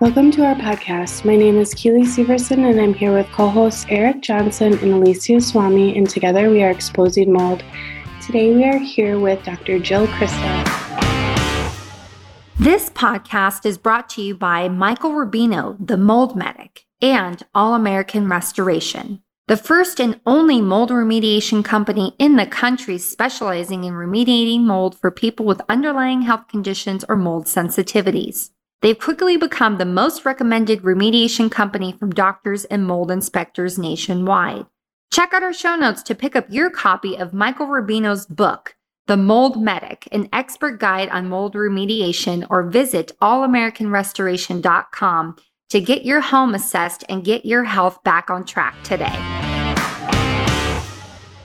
Welcome to our podcast. My name is Keely Severson, and I'm here with co hosts Eric Johnson and Alicia Swami, and together we are exposing mold. Today we are here with Dr. Jill Crista. This podcast is brought to you by Michael Rubino, the Mold Medic, and All American Restoration, the first and only mold remediation company in the country specializing in remediating mold for people with underlying health conditions or mold sensitivities. They've quickly become the most recommended remediation company from doctors and mold inspectors nationwide. Check out our show notes to pick up your copy of Michael Rubino's book, The Mold Medic, an expert guide on mold remediation, or visit allamericanrestoration.com to get your home assessed and get your health back on track today.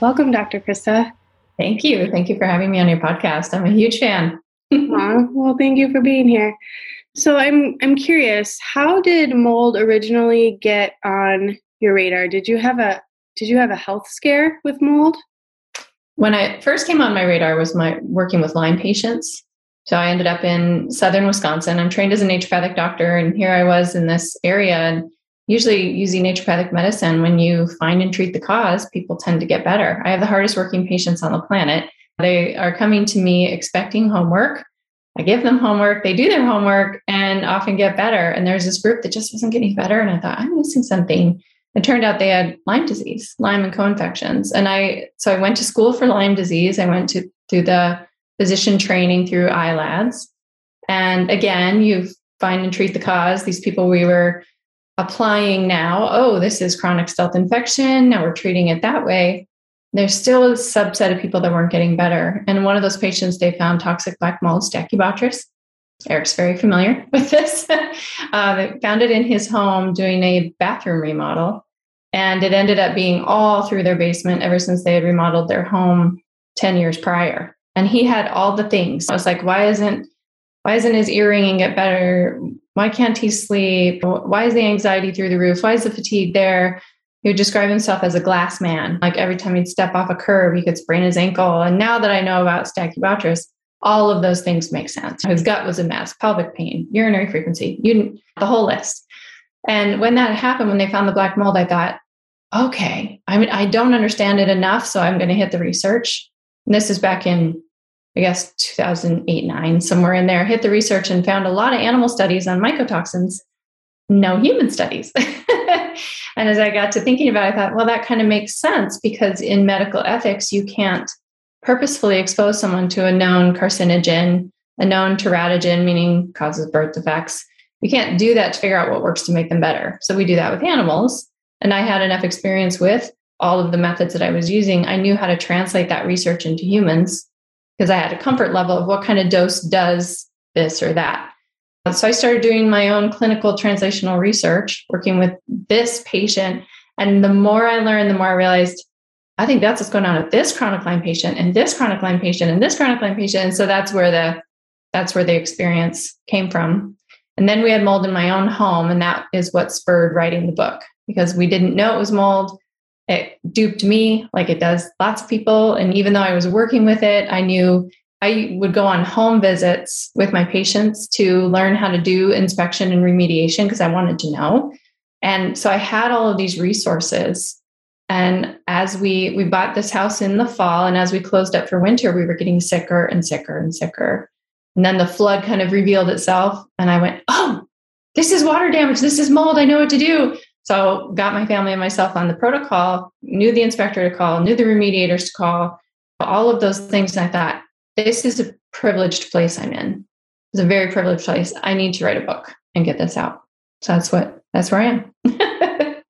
Welcome, Dr. Crista. Thank you. Thank you for having me on your podcast. I'm a huge fan. well, thank you for being here. So I'm I'm curious, how did mold originally get on your radar? Did you have a did you have a health scare with mold? When I first came on my radar was my working with Lyme patients. So I ended up in southern Wisconsin. I'm trained as a naturopathic doctor and here I was in this area and usually using naturopathic medicine when you find and treat the cause, people tend to get better. I have the hardest working patients on the planet. They are coming to me expecting homework I give them homework, they do their homework and often get better. And there's this group that just wasn't getting better. And I thought, I'm missing something. It turned out they had Lyme disease, Lyme and co-infections. And I, so I went to school for Lyme disease. I went to through the physician training through ILADS. And again, you find and treat the cause. These people we were applying now, oh, this is chronic stealth infection. Now we're treating it that way there's still a subset of people that weren't getting better. And one of those patients, they found toxic black mold stachybotrys. Eric's very familiar with this. uh, they found it in his home doing a bathroom remodel. And it ended up being all through their basement ever since they had remodeled their home 10 years prior. And he had all the things. I was like, why isn't why isn't his ear ringing get better? Why can't he sleep? Why is the anxiety through the roof? Why is the fatigue there? He would describe himself as a glass man. Like every time he'd step off a curb, he could sprain his ankle. And now that I know about stachybotrys, all of those things make sense. His gut was a mess, pelvic pain, urinary frequency, you, the whole list. And when that happened, when they found the black mold, I thought, okay, I mean, I don't understand it enough, so I'm going to hit the research. And this is back in, I guess, 2008, nine, somewhere in there. Hit the research and found a lot of animal studies on mycotoxins, no human studies. and as I got to thinking about it, I thought, well, that kind of makes sense because in medical ethics, you can't purposefully expose someone to a known carcinogen, a known teratogen, meaning causes birth defects. You can't do that to figure out what works to make them better. So we do that with animals. And I had enough experience with all of the methods that I was using. I knew how to translate that research into humans because I had a comfort level of what kind of dose does this or that. So I started doing my own clinical translational research, working with this patient. And the more I learned, the more I realized I think that's what's going on with this chronic Lyme patient and this chronic Lyme patient and this chronic Lyme patient. And so that's where the that's where the experience came from. And then we had mold in my own home, and that is what spurred writing the book because we didn't know it was mold. It duped me like it does lots of people. And even though I was working with it, I knew I would go on home visits with my patients to learn how to do inspection and remediation because I wanted to know. And so I had all of these resources. And as we we bought this house in the fall and as we closed up for winter, we were getting sicker and sicker and sicker. And then the flood kind of revealed itself and I went, "Oh, this is water damage. This is mold. I know what to do." So got my family and myself on the protocol, knew the inspector to call, knew the remediators to call, all of those things. And I thought, this is a privileged place I'm in. It's a very privileged place. I need to write a book and get this out. So that's what that's where I am.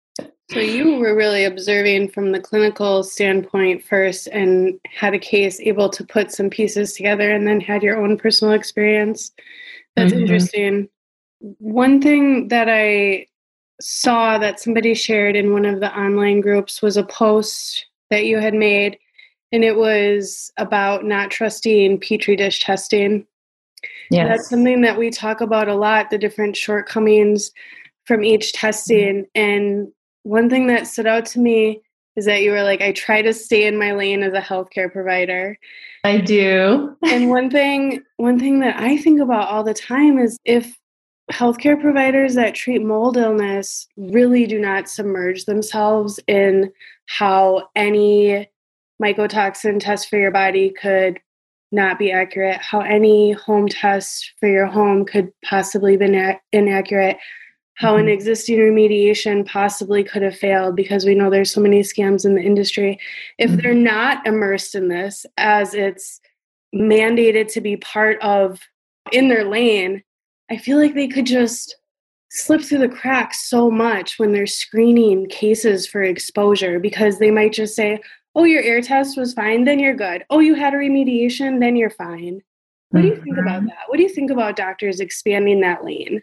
so you were really observing from the clinical standpoint first and had a case able to put some pieces together and then had your own personal experience. That's mm-hmm. interesting. One thing that I saw that somebody shared in one of the online groups was a post that you had made and it was about not trusting petri dish testing. Yeah, that's something that we talk about a lot. The different shortcomings from each testing, mm-hmm. and one thing that stood out to me is that you were like, I try to stay in my lane as a healthcare provider. I do. and one thing, one thing that I think about all the time is if healthcare providers that treat mold illness really do not submerge themselves in how any mycotoxin test for your body could not be accurate, how any home test for your home could possibly be inaccurate, how an mm-hmm. existing remediation possibly could have failed because we know there's so many scams in the industry. If mm-hmm. they're not immersed in this as it's mandated to be part of in their lane, I feel like they could just slip through the cracks so much when they're screening cases for exposure because they might just say, oh, your air test was fine, then you're good. Oh, you had a remediation, then you're fine. What do you think about mm-hmm. that? What do you think about doctors expanding that lane?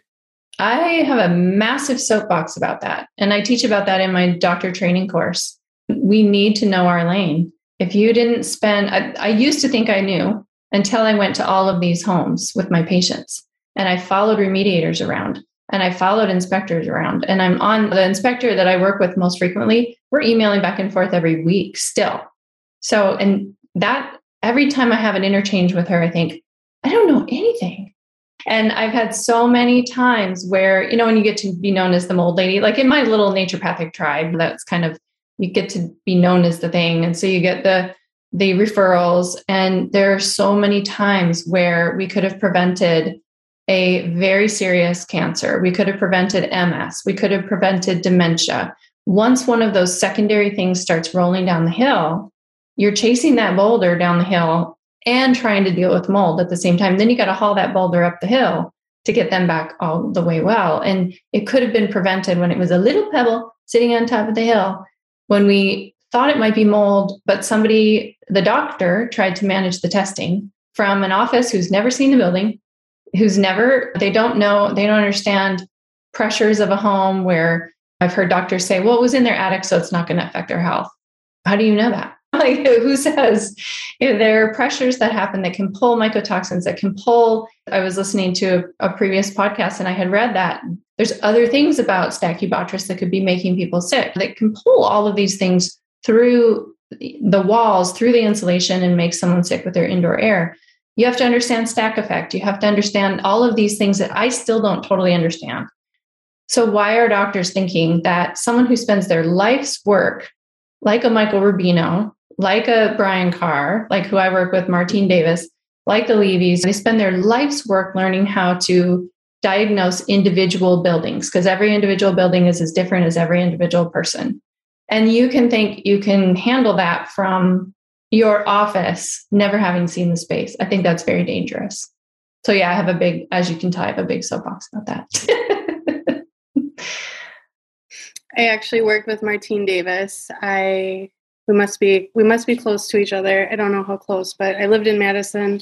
I have a massive soapbox about that. And I teach about that in my doctor training course. We need to know our lane. If you didn't spend, I, I used to think I knew until I went to all of these homes with my patients and I followed remediators around and I followed inspectors around. And I'm on the inspector that I work with most frequently. We're emailing back and forth every week still. So, and that every time I have an interchange with her, I think, I don't know anything. And I've had so many times where, you know, when you get to be known as the mold lady, like in my little naturopathic tribe, that's kind of, you get to be known as the thing. And so you get the, the referrals. And there are so many times where we could have prevented a very serious cancer. We could have prevented MS. We could have prevented dementia. Once one of those secondary things starts rolling down the hill, you're chasing that boulder down the hill and trying to deal with mold at the same time. Then you got to haul that boulder up the hill to get them back all the way well. And it could have been prevented when it was a little pebble sitting on top of the hill when we thought it might be mold, but somebody, the doctor, tried to manage the testing from an office who's never seen the building, who's never, they don't know, they don't understand pressures of a home where I've heard doctors say, well, it was in their attic, so it's not going to affect their health. How do you know that? Like, who says you know, there are pressures that happen that can pull mycotoxins, that can pull? I was listening to a, a previous podcast and I had read that there's other things about Stachybotrys that could be making people sick that can pull all of these things through the walls, through the insulation, and make someone sick with their indoor air. You have to understand stack effect. You have to understand all of these things that I still don't totally understand. So, why are doctors thinking that someone who spends their life's work, like a Michael Rubino, like a Brian Carr, like who I work with, Martine Davis, like the Levies, they spend their life's work learning how to diagnose individual buildings because every individual building is as different as every individual person. And you can think you can handle that from your office never having seen the space. I think that's very dangerous. So yeah, I have a big, as you can tell, I have a big soapbox about that. I actually worked with Martine Davis. I we must be we must be close to each other. I don't know how close, but I lived in Madison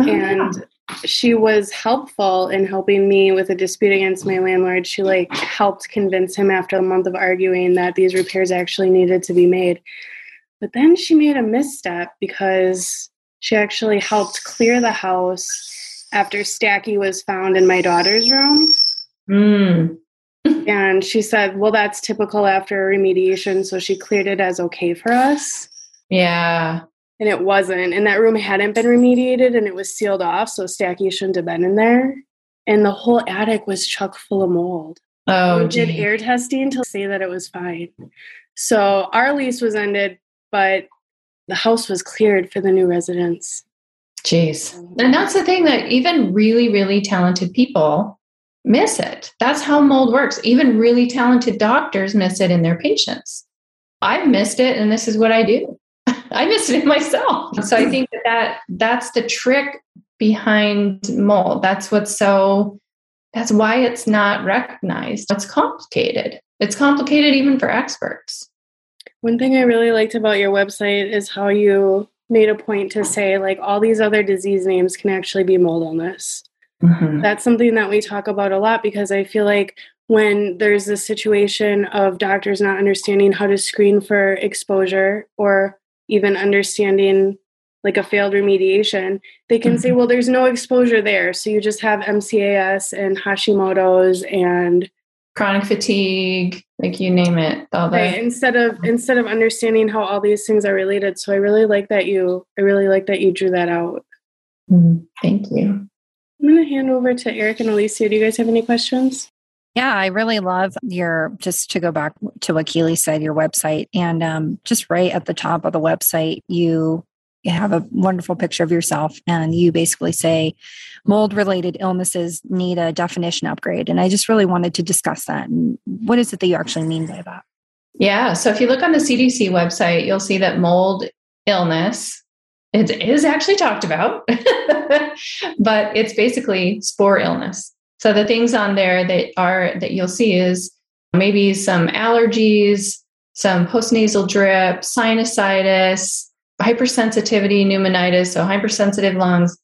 oh, and yeah. she was helpful in helping me with a dispute against my landlord. She like helped convince him after a month of arguing that these repairs actually needed to be made. But then she made a misstep because she actually helped clear the house after Stacky was found in my daughter's room. Mm. and she said, Well, that's typical after a remediation. So she cleared it as okay for us. Yeah. And it wasn't. And that room hadn't been remediated and it was sealed off. So Stacky shouldn't have been in there. And the whole attic was chock full of mold. Oh, we did air testing to say that it was fine. So our lease was ended but the house was cleared for the new residents. Jeez. And that's the thing that even really, really talented people miss it. That's how mold works. Even really talented doctors miss it in their patients. I've missed it, and this is what I do. I missed it myself. So I think that, that that's the trick behind mold. That's what's so, that's why it's not recognized. It's complicated. It's complicated even for experts. One thing I really liked about your website is how you made a point to say like all these other disease names can actually be mold illness. Mm-hmm. That's something that we talk about a lot because I feel like when there's a situation of doctors not understanding how to screen for exposure or even understanding like a failed remediation, they can mm-hmm. say, well, there's no exposure there. So you just have MCAS and Hashimoto's and chronic fatigue like you name it all the- right instead of instead of understanding how all these things are related. So i really like that you i really like that you drew that out. Mm, thank you. I'm going to hand over to Eric and Alicia. Do you guys have any questions? Yeah, I really love your just to go back to what Keely said, your website, and um, just right at the top of the website, you you have a wonderful picture of yourself, and you basically say mold related illnesses need a definition upgrade. And I just really wanted to discuss that. And what is it that you actually mean by that? Yeah, so if you look on the CDC website, you'll see that mold illness it is actually talked about, but it's basically spore illness. So the things on there that are that you'll see is maybe some allergies, some postnasal drip, sinusitis, hypersensitivity, pneumonitis, so hypersensitive lungs.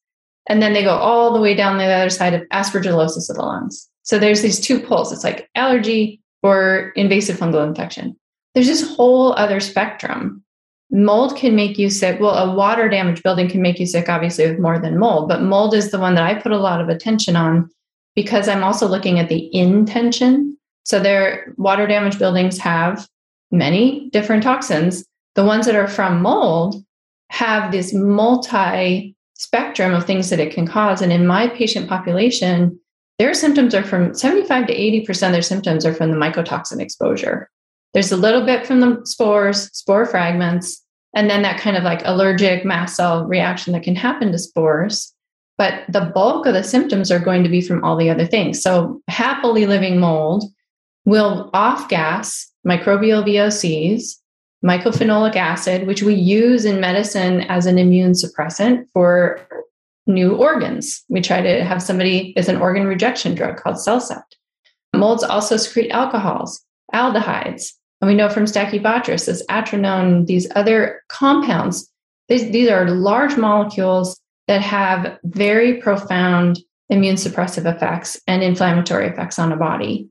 And then they go all the way down the other side of aspergillosis of the lungs. So there's these two poles. It's like allergy or invasive fungal infection. There's this whole other spectrum. Mold can make you sick. Well, a water damaged building can make you sick, obviously, with more than mold, but mold is the one that I put a lot of attention on because I'm also looking at the intention. So their water damaged buildings have many different toxins. The ones that are from mold have this multi spectrum of things that it can cause. And in my patient population, their symptoms are from 75 to 80% of their symptoms are from the mycotoxin exposure. There's a little bit from the spores, spore fragments, and then that kind of like allergic mast cell reaction that can happen to spores. But the bulk of the symptoms are going to be from all the other things. So, happily living mold will off gas microbial VOCs, mycophenolic acid, which we use in medicine as an immune suppressant for new organs. We try to have somebody as an organ rejection drug called CellCept. Molds also secrete alcohols, aldehydes, and we know from Stachybotrys, this atranone, these other compounds, these, these are large molecules that have very profound immune suppressive effects and inflammatory effects on a body.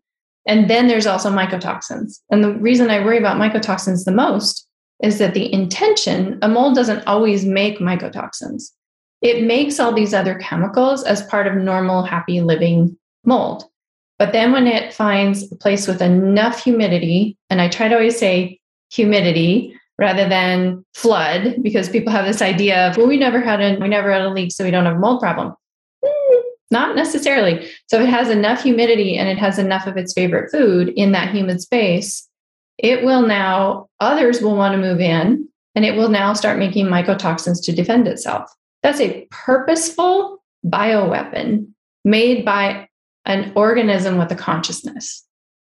And then there's also mycotoxins. And the reason I worry about mycotoxins the most is that the intention, a mold doesn't always make mycotoxins. It makes all these other chemicals as part of normal, happy living mold. But then when it finds a place with enough humidity, and I try to always say humidity rather than flood, because people have this idea of, well, we never had a we never had a leak, so we don't have a mold problem. Not necessarily. So if it has enough humidity and it has enough of its favorite food in that humid space, it will now, others will want to move in and it will now start making mycotoxins to defend itself. That's a purposeful bioweapon made by an organism with a consciousness.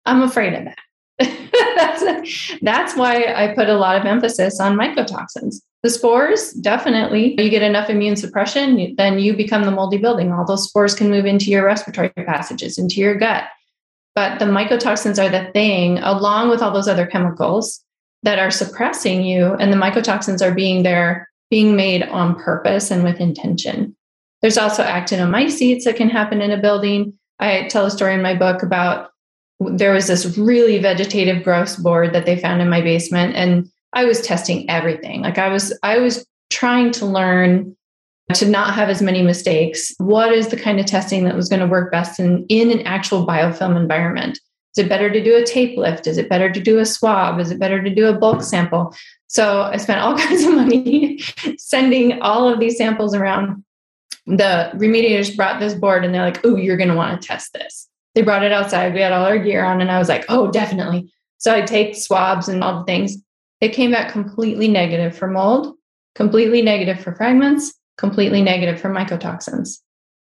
I'm afraid of that. that's, that's why I put a lot of emphasis on mycotoxins. The spores, definitely, you get enough immune suppression, then you become the moldy building. All those spores can move into your respiratory passages, into your gut. But the mycotoxins are the thing, along with all those other chemicals that are suppressing you. And the mycotoxins are being there, being made on purpose and with intention. There's also actinomycetes that can happen in a building. I tell a story in my book about there was this really vegetative gross board that they found in my basement and I was testing everything. Like I was I was trying to learn to not have as many mistakes. What is the kind of testing that was going to work best in, in an actual biofilm environment? Is it better to do a tape lift? Is it better to do a swab? Is it better to do a bulk sample? So I spent all kinds of money sending all of these samples around. The remediators brought this board and they're like, oh, you're going to want to test this they brought it outside. We had all our gear on, and I was like, oh, definitely. So I take swabs and all the things. It came back completely negative for mold, completely negative for fragments, completely negative for mycotoxins.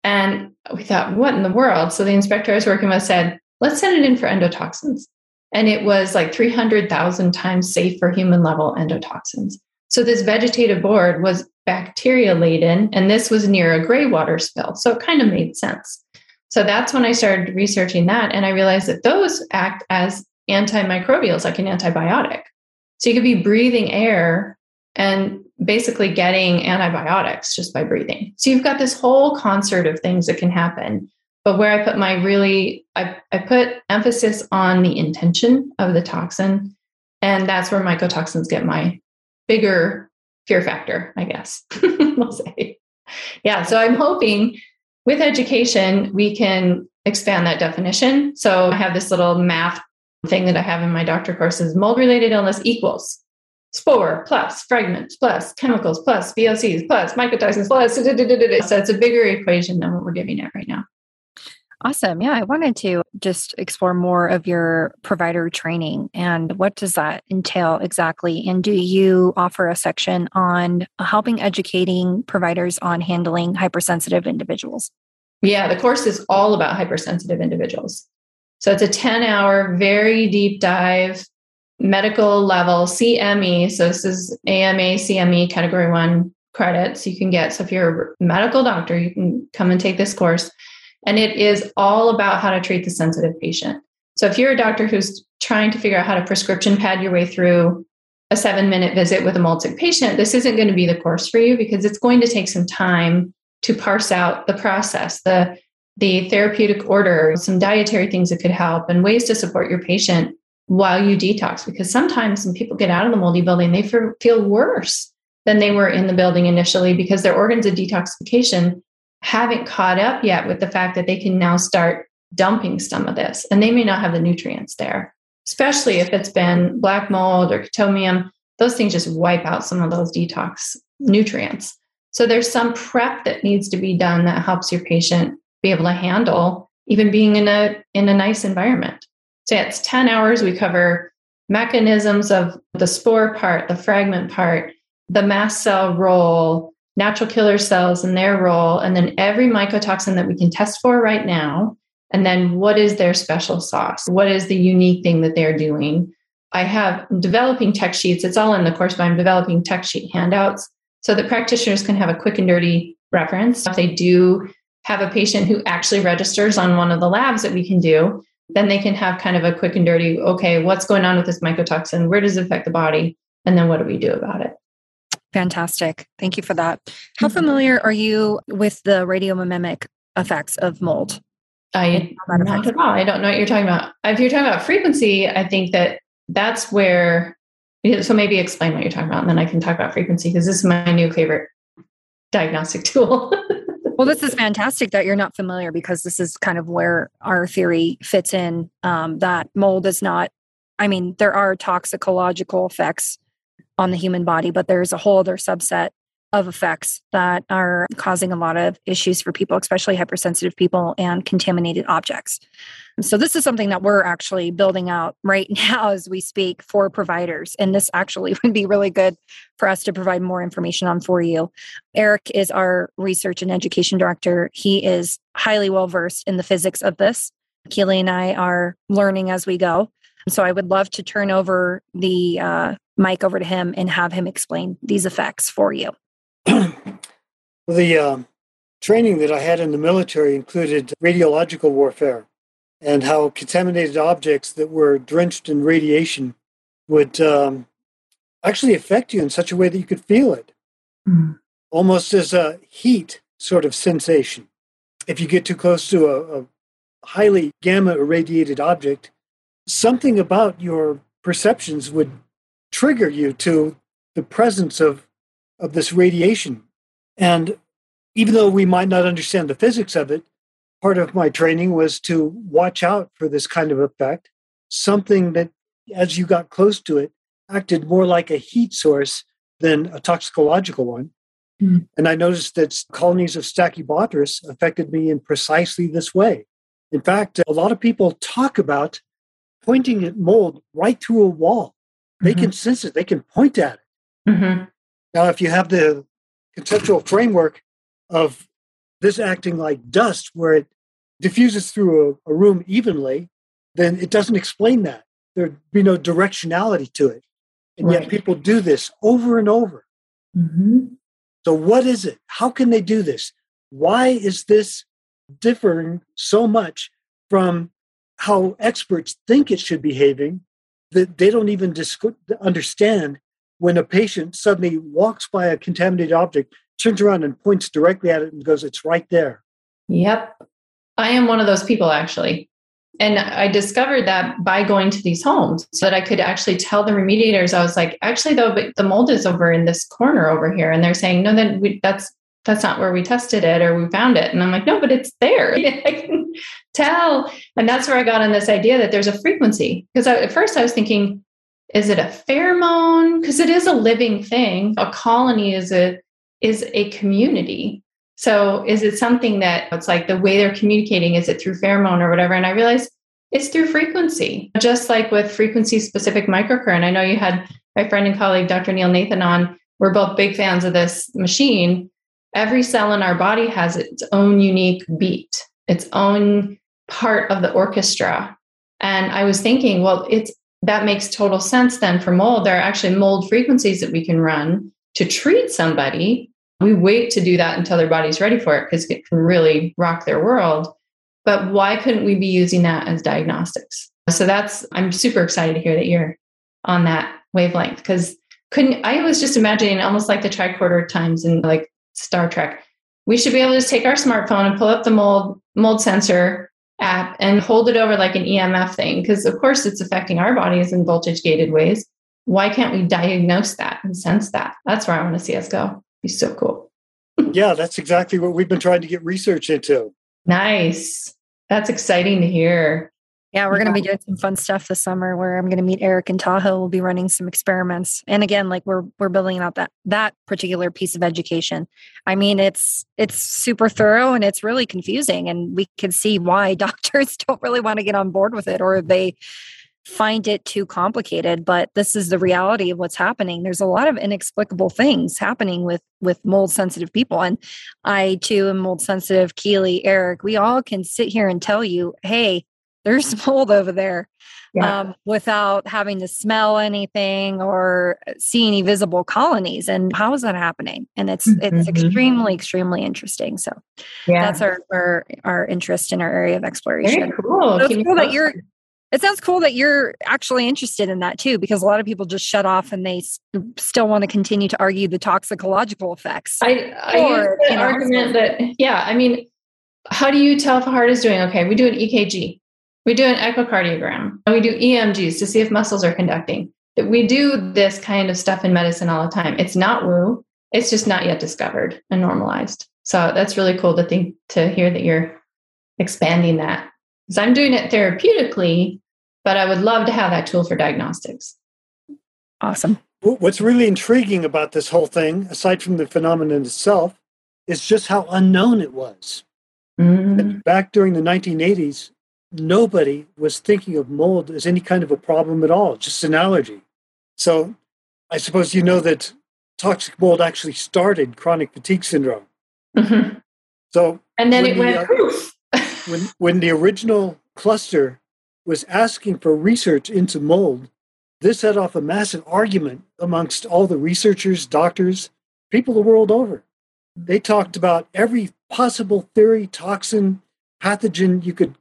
And we thought, what in the world? So the inspector I was working with said, let's send it in for endotoxins. And it was like 300,000 times safe for human level endotoxins. So this vegetative board was bacteria laden, and this was near a gray water spill. So it kind of made sense. So that's when I started researching that. And I realized that those act as antimicrobials, like an antibiotic. So you could be breathing air and basically getting antibiotics just by breathing. So you've got this whole concert of things that can happen. But where I put my really, I, I put emphasis on the intention of the toxin. And that's where mycotoxins get my bigger fear factor, I guess we'll say. Yeah. So I'm hoping with education, we can expand that definition. So I have this little math thing that I have in my doctor course is mold related illness equals. spore plus fragments plus chemicals plus VOCs plus mycotoxins plus. So it's a bigger equation than what we're giving it right now. Awesome. Yeah, I wanted to just explore more of your provider training and what does that entail exactly? And do you offer a section on helping educating providers on handling hypersensitive individuals? Yeah, the course is all about hypersensitive individuals. So it's a 10 hour, very deep dive, medical level CME. So this is AMA, CME, category one credits you can get. So if you're a medical doctor, you can come and take this course. And it is all about how to treat the sensitive patient. So if you're a doctor who's trying to figure out how to prescription pad your way through a seven minute visit with a mold sick patient, this isn't going to be the course for you because it's going to take some time to parse out the process, the the therapeutic order, some dietary things that could help, and ways to support your patient while you detox. Because sometimes when people get out of the moldy building, they feel worse than they were in the building initially because their organs of detoxification haven't caught up yet with the fact that they can now start dumping some of this and they may not have the nutrients there especially if it's been black mold or chaetomium those things just wipe out some of those detox nutrients so there's some prep that needs to be done that helps your patient be able to handle even being in a in a nice environment so yeah, it's 10 hours we cover mechanisms of the spore part the fragment part the mast cell role natural killer cells and their role, and then every mycotoxin that we can test for right now. And then what is their special sauce? What is the unique thing that they're doing? I have developing tech sheets. It's all in the course, but I'm developing tech sheet handouts so that practitioners can have a quick and dirty reference. If they do have a patient who actually registers on one of the labs that we can do, then they can have kind of a quick and dirty, okay, what's going on with this mycotoxin? Where does it affect the body? And then what do we do about it? Fantastic. Thank you for that. How mm-hmm. familiar are you with the radiomimic effects of mold? I not at all. I don't know what you're talking about. If you're talking about frequency, I think that that's where. So maybe explain what you're talking about, and then I can talk about frequency because this is my new favorite diagnostic tool. Well, this is fantastic that you're not familiar because this is kind of where our theory fits in. Um, that mold is not. I mean, there are toxicological effects on the human body, but there's a whole other subset of effects that are causing a lot of issues for people, especially hypersensitive people and contaminated objects. So, this is something that we're actually building out right now as we speak for providers. And this actually would be really good for us to provide more information on for you. Eric is our research and education director. He is highly well versed in the physics of this. Keely and I are learning as we go. So I would love to turn over the uh, mic over to him and have him explain these effects for you. the um, training that I had in the military included radiological warfare and how contaminated objects that were drenched in radiation would um, actually affect you in such a way that you could feel it, mm. almost as a heat sort of sensation. If you get too close to a, a highly gamma irradiated object, something about your perceptions would trigger you to the presence of, of this radiation. And even though we might not understand the physics of it, part of my training was to watch out for this kind of effect, something that, as you got close to it, acted more like a heat source than a toxicological one. Mm. And I noticed that colonies of Stachybotrys affected me in precisely this way. In fact, a lot of people talk about pointing at mold right through a wall. They mm-hmm. can sense it, they can point at it. Mm-hmm. Now, if you have the conceptual framework of this acting like dust, where it diffuses through a, a room evenly, then it doesn't explain that. There'd be no directionality to it. And right. yet people do this over and over. Mm-hmm. So, what is it? How can they do this? Why is this differing so much from how experts think it should be behaving that they don't even disc- understand when a patient suddenly walks by a contaminated object, turns around and points directly at it and goes, It's right there. Yep. I am one of those people actually. And I discovered that by going to these homes so that I could actually tell the remediators, I was like, actually, though, but the mold is over in this corner over here. And they're saying, no, then we, that's that's not where we tested it or we found it. And I'm like, no, but it's there. I can tell. And that's where I got on this idea that there's a frequency. Because at first I was thinking, Is it a pheromone? Because it is a living thing. A colony is a is a community. So is it something that it's like the way they're communicating? Is it through pheromone or whatever? And I realized it's through frequency, just like with frequency specific microcurrent. I know you had my friend and colleague, Dr. Neil Nathan, on. We're both big fans of this machine. Every cell in our body has its own unique beat, its own part of the orchestra. And I was thinking, well, it's that makes total sense then for mold. There are actually mold frequencies that we can run to treat somebody. We wait to do that until their body's ready for it because it can really rock their world. But why couldn't we be using that as diagnostics? So that's, I'm super excited to hear that you're on that wavelength because couldn't, I was just imagining almost like the tricorder times in like Star Trek. We should be able to just take our smartphone and pull up the mold, mold sensor app and hold it over like an EMF thing because of course it's affecting our bodies in voltage gated ways. Why can't we diagnose that and sense that? That's where I want to see us go. It'd be so cool. yeah, that's exactly what we've been trying to get research into. Nice. That's exciting to hear. Yeah, we're yeah. going to be doing some fun stuff this summer where I'm going to meet Eric in Tahoe. We'll be running some experiments. And again, like we're we're building out that that particular piece of education. I mean, it's it's super thorough and it's really confusing and we can see why doctors don't really want to get on board with it or they find it too complicated, but this is the reality of what's happening. There's a lot of inexplicable things happening with with mold sensitive people and I too am mold sensitive, Keely, Eric, we all can sit here and tell you, "Hey, there's mold over there yeah. um, without having to smell anything or see any visible colonies. And how is that happening? And it's mm-hmm. it's extremely extremely interesting. So yeah. that's our, our our interest in our area of exploration. Very cool. So cool that you're. It sounds cool that you're actually interested in that too, because a lot of people just shut off and they s- still want to continue to argue the toxicological effects. I, I or, use the you know, argument that, yeah, I mean, how do you tell if a heart is doing okay? We do an EKG. We do an echocardiogram. and We do EMGs to see if muscles are conducting. We do this kind of stuff in medicine all the time. It's not woo. It's just not yet discovered and normalized. So that's really cool to think to hear that you're expanding that. Because I'm doing it therapeutically, but I would love to have that tool for diagnostics. Awesome. What's really intriguing about this whole thing, aside from the phenomenon itself, is just how unknown it was. Mm-hmm. Back during the 1980s, nobody was thinking of mold as any kind of a problem at all, just an allergy. So I suppose you know that toxic mold actually started chronic fatigue syndrome. Mm-hmm. So and then it went uh, when when the original cluster was asking for research into mold, this set off a massive argument amongst all the researchers, doctors, people the world over. They talked about every possible theory, toxin, pathogen you could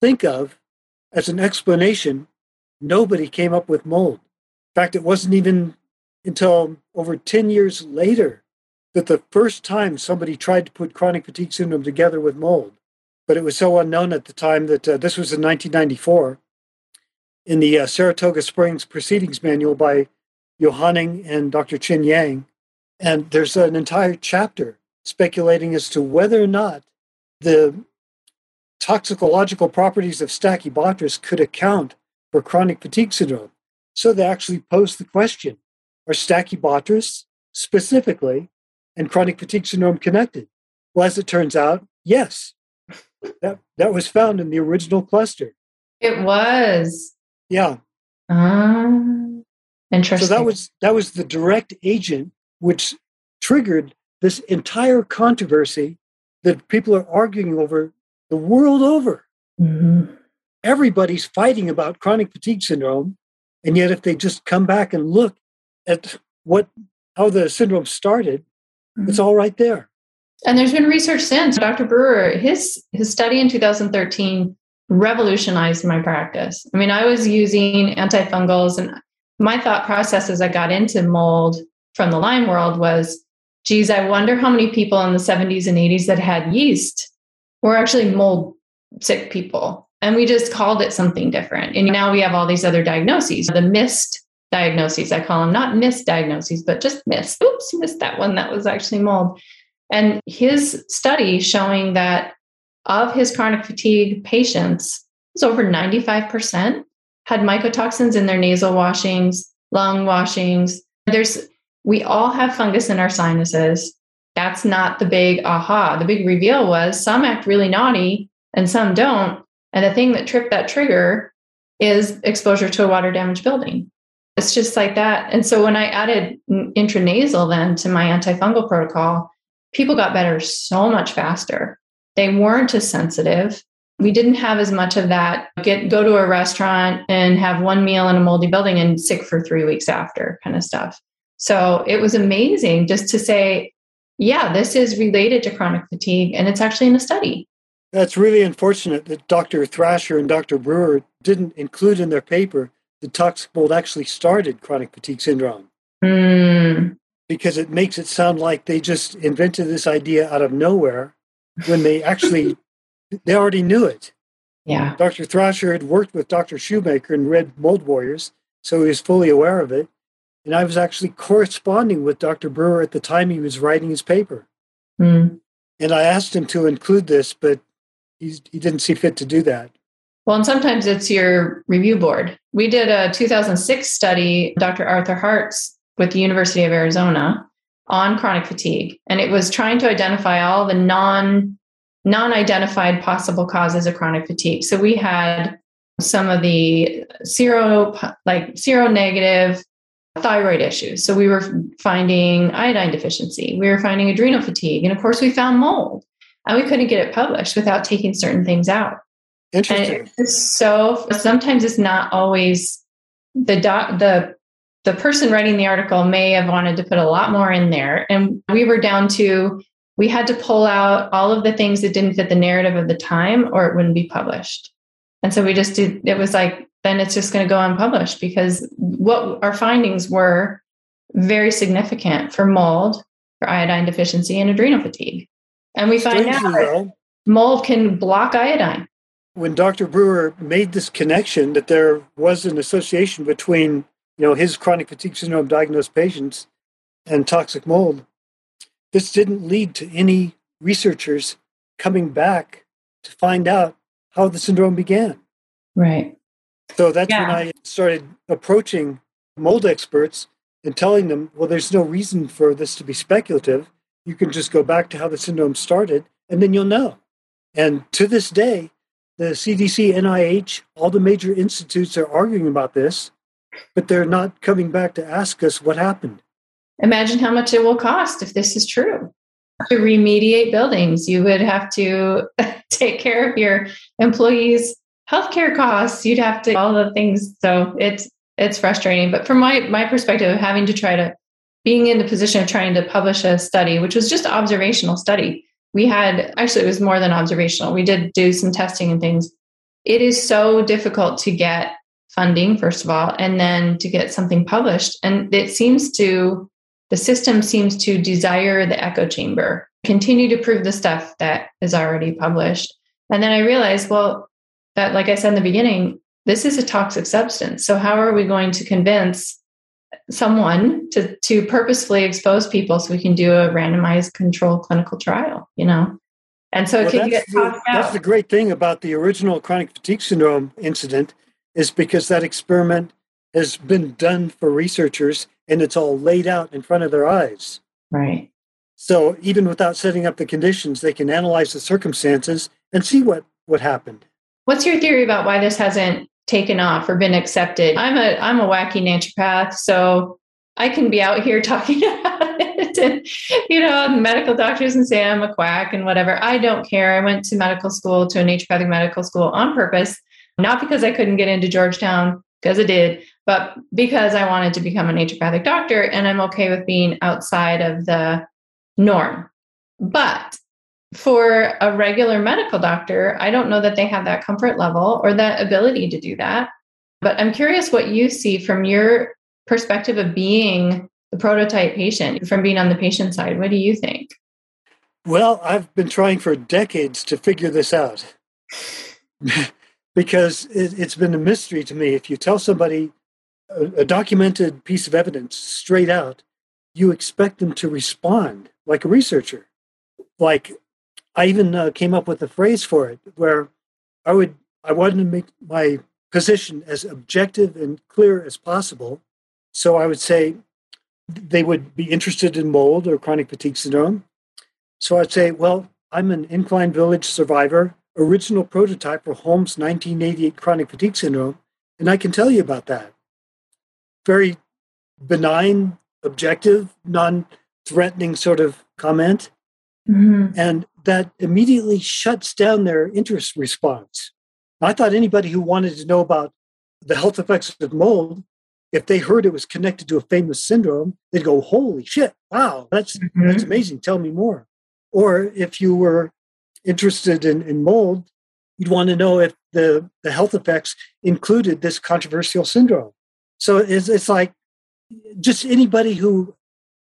think of as an explanation, nobody came up with mold. In fact, it wasn't even until over 10 years later that the first time somebody tried to put chronic fatigue syndrome together with mold. But it was so unknown at the time that uh, this was in 1994 in the uh, Saratoga Springs Proceedings Manual by Johanning and Dr. Chin Yang. And there's an entire chapter speculating as to whether or not the toxicological properties of Stachybotrys could account for chronic fatigue syndrome. So they actually posed the question Are Stachybotrys specifically and chronic fatigue syndrome connected? Well, as it turns out, yes. That, that was found in the original cluster. It was. Yeah. Uh, interesting. So that was that was the direct agent which triggered this entire controversy that people are arguing over the world over. Mm-hmm. Everybody's fighting about chronic fatigue syndrome. And yet, if they just come back and look at what how the syndrome started, mm-hmm. it's all right there. And there's been research since. Dr. Brewer, his his study in 2013 revolutionized my practice. I mean, I was using antifungals, and my thought process as I got into mold from the Lyme world was, geez, I wonder how many people in the 70s and 80s that had yeast we're actually mold sick people. And we just called it something different. And now we have all these other diagnoses, the missed diagnoses. I call them not misdiagnoses, but just missed. Oops, missed that one. That was actually mold. And his study showing that of his chronic fatigue patients, it's over 95% had mycotoxins in their nasal washings, lung washings. There's we all have fungus in our sinuses. That's not the big aha. The big reveal was some act really naughty and some don't. And the thing that tripped that trigger is exposure to a water damaged building. It's just like that. And so when I added intranasal then to my antifungal protocol, people got better so much faster. They weren't as sensitive. We didn't have as much of that get go to a restaurant and have one meal in a moldy building and sick for 3 weeks after kind of stuff. So it was amazing just to say, yeah, this is related to chronic fatigue and it's actually in a study. That's really unfortunate that Dr. Thrasher and Dr. Brewer didn't include in their paper that toxic mold actually started chronic fatigue syndrome. Mm. Because it makes it sound like they just invented this idea out of nowhere when they actually they already knew it. Yeah. Dr. Thrasher had worked with Dr. Shoemaker and read Mold Warriors, so he was fully aware of it. And I was actually corresponding with Dr. Brewer at the time he was writing his paper. Mm. And I asked him to include this, but he, he didn't see fit to do that. Well, and sometimes it's your review board. We did a 2006 study, Dr. Arthur Hartz with the University of Arizona on chronic fatigue, and it was trying to identify all the non non-identified possible causes of chronic fatigue. So we had some of the zero like zero negative thyroid issues. So we were finding iodine deficiency, we were finding adrenal fatigue, and of course we found mold. And we couldn't get it published without taking certain things out. Interesting. so sometimes it's not always the doc, the the person writing the article may have wanted to put a lot more in there, and we were down to we had to pull out all of the things that didn't fit the narrative of the time, or it wouldn't be published. And so we just did. It was like then it's just going to go unpublished because what our findings were very significant for mold, for iodine deficiency, and adrenal fatigue. And we find out mold can block iodine when Dr. Brewer made this connection that there was an association between, you know, his chronic fatigue syndrome diagnosed patients and toxic mold, this didn't lead to any researchers coming back to find out how the syndrome began. Right. So that's yeah. when I started approaching mold experts and telling them, well, there's no reason for this to be speculative. You can just go back to how the syndrome started and then you'll know. And to this day, the CDC, NIH, all the major institutes are arguing about this, but they're not coming back to ask us what happened. Imagine how much it will cost if this is true. To remediate buildings, you would have to take care of your employees' healthcare costs. You'd have to all the things. So it's it's frustrating. But from my my perspective of having to try to being in the position of trying to publish a study, which was just observational study, we had actually it was more than observational we did do some testing and things it is so difficult to get funding first of all and then to get something published. And it seems to the system seems to desire the echo chamber continue to prove the stuff that is already published. And then i realized well that like i said in the beginning this is a toxic substance. So how are we going to convince someone to to purposefully expose people so we can do a randomized control clinical trial you know? And so well, get the, that's the great thing about the original chronic fatigue syndrome incident is because that experiment has been done for researchers and it's all laid out in front of their eyes right so even without setting up the conditions they can analyze the circumstances and see what what happened what's your theory about why this hasn't taken off or been accepted. I'm a I'm a wacky naturopath, so I can be out here talking about it. And, you know, medical doctors and say I'm a quack and whatever. I don't care. I went to medical school, to a naturopathic medical school on purpose, not because I couldn't get into Georgetown, because I did, but because I wanted to become a naturopathic doctor. And I'm okay with being outside of the norm. But for a regular medical doctor, I don't know that they have that comfort level or that ability to do that. But I'm curious what you see from your perspective of being the prototype patient, from being on the patient side. What do you think? Well, I've been trying for decades to figure this out because it, has been a mystery to me. If you tell somebody a, a documented piece of evidence straight out, you expect them to respond like a researcher. Like I even uh, came up with a phrase for it where I would I wanted to make my position as objective and clear as possible. So I would say they would be interested in mold or chronic fatigue syndrome. So I'd say, well, I'm an Incline Village survivor, original prototype for Holmes' 1988 chronic fatigue syndrome, and I can tell you about that. Very benign, objective, non threatening sort of comment. Mm-hmm. And that immediately shuts down their interest response. I thought anybody who wanted to know about the health effects of mold, if they heard it was connected to a famous syndrome, they'd go, "Holy shit! Wow, that's mm-hmm. that's amazing. Tell me more." Or if you were interested in, in mold, you'd want to know if the, the health effects included this controversial syndrome. So it's, it's like just anybody who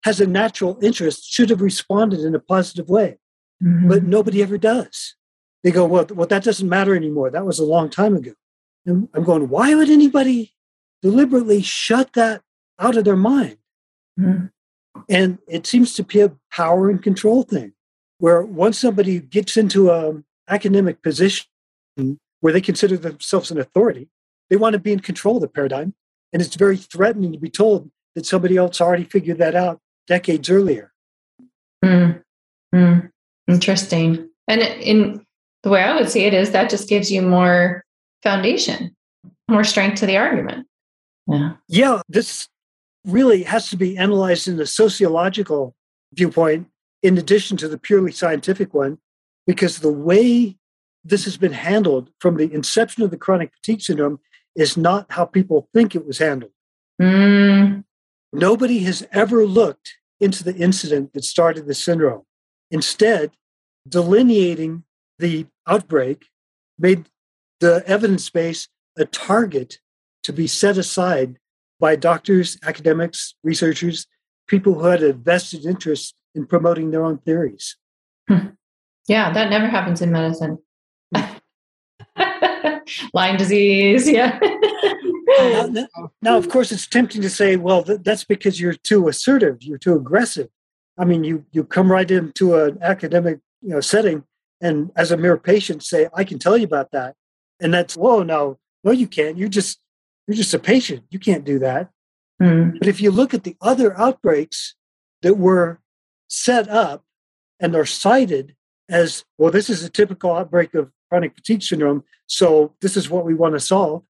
has a natural interest should have responded in a positive way, mm-hmm. but nobody ever does. They go, well, well, that doesn't matter anymore. That was a long time ago. And I'm going, why would anybody deliberately shut that out of their mind? Mm-hmm. And it seems to be a power and control thing, where once somebody gets into an academic position where they consider themselves an authority, they want to be in control of the paradigm. And it's very threatening to be told that somebody else already figured that out decades earlier. Mm. Mm. Interesting. And in the way I would see it is that just gives you more foundation, more strength to the argument. Yeah. Yeah. This really has to be analyzed in the sociological viewpoint in addition to the purely scientific one, because the way this has been handled from the inception of the chronic fatigue syndrome is not how people think it was handled. Mm. Nobody has ever looked into the incident that started the syndrome. Instead, delineating the outbreak made the evidence base a target to be set aside by doctors, academics, researchers, people who had a vested interest in promoting their own theories. Hmm. Yeah, that never happens in medicine. Lyme disease, yeah. now, now, of course, it's tempting to say, well, th- that's because you're too assertive, you're too aggressive. I mean, you you come right into an academic you know setting, and as a mere patient, say, I can tell you about that, and that's whoa, no, no, you can't. You're just you're just a patient. You can't do that. Mm. But if you look at the other outbreaks that were set up and are cited as well, this is a typical outbreak of chronic fatigue syndrome. So this is what we want to solve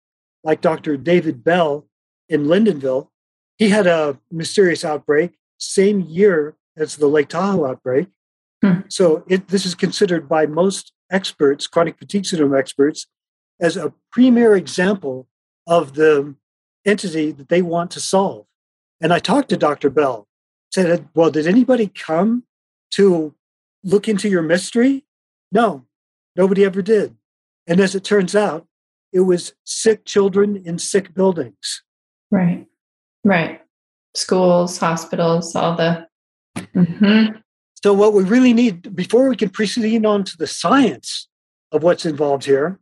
like Dr. David Bell in Lyndonville, he had a mysterious outbreak same year as the Lake Tahoe outbreak. Hmm. So it, this is considered by most experts, chronic fatigue syndrome experts, as a premier example of the entity that they want to solve. And I talked to Dr. Bell, said, Well, did anybody come to look into your mystery? No, nobody ever did. And as it turns out, it was sick children in sick buildings. Right, right. Schools, hospitals, all the. Mm-hmm. So, what we really need before we can proceed on to the science of what's involved here,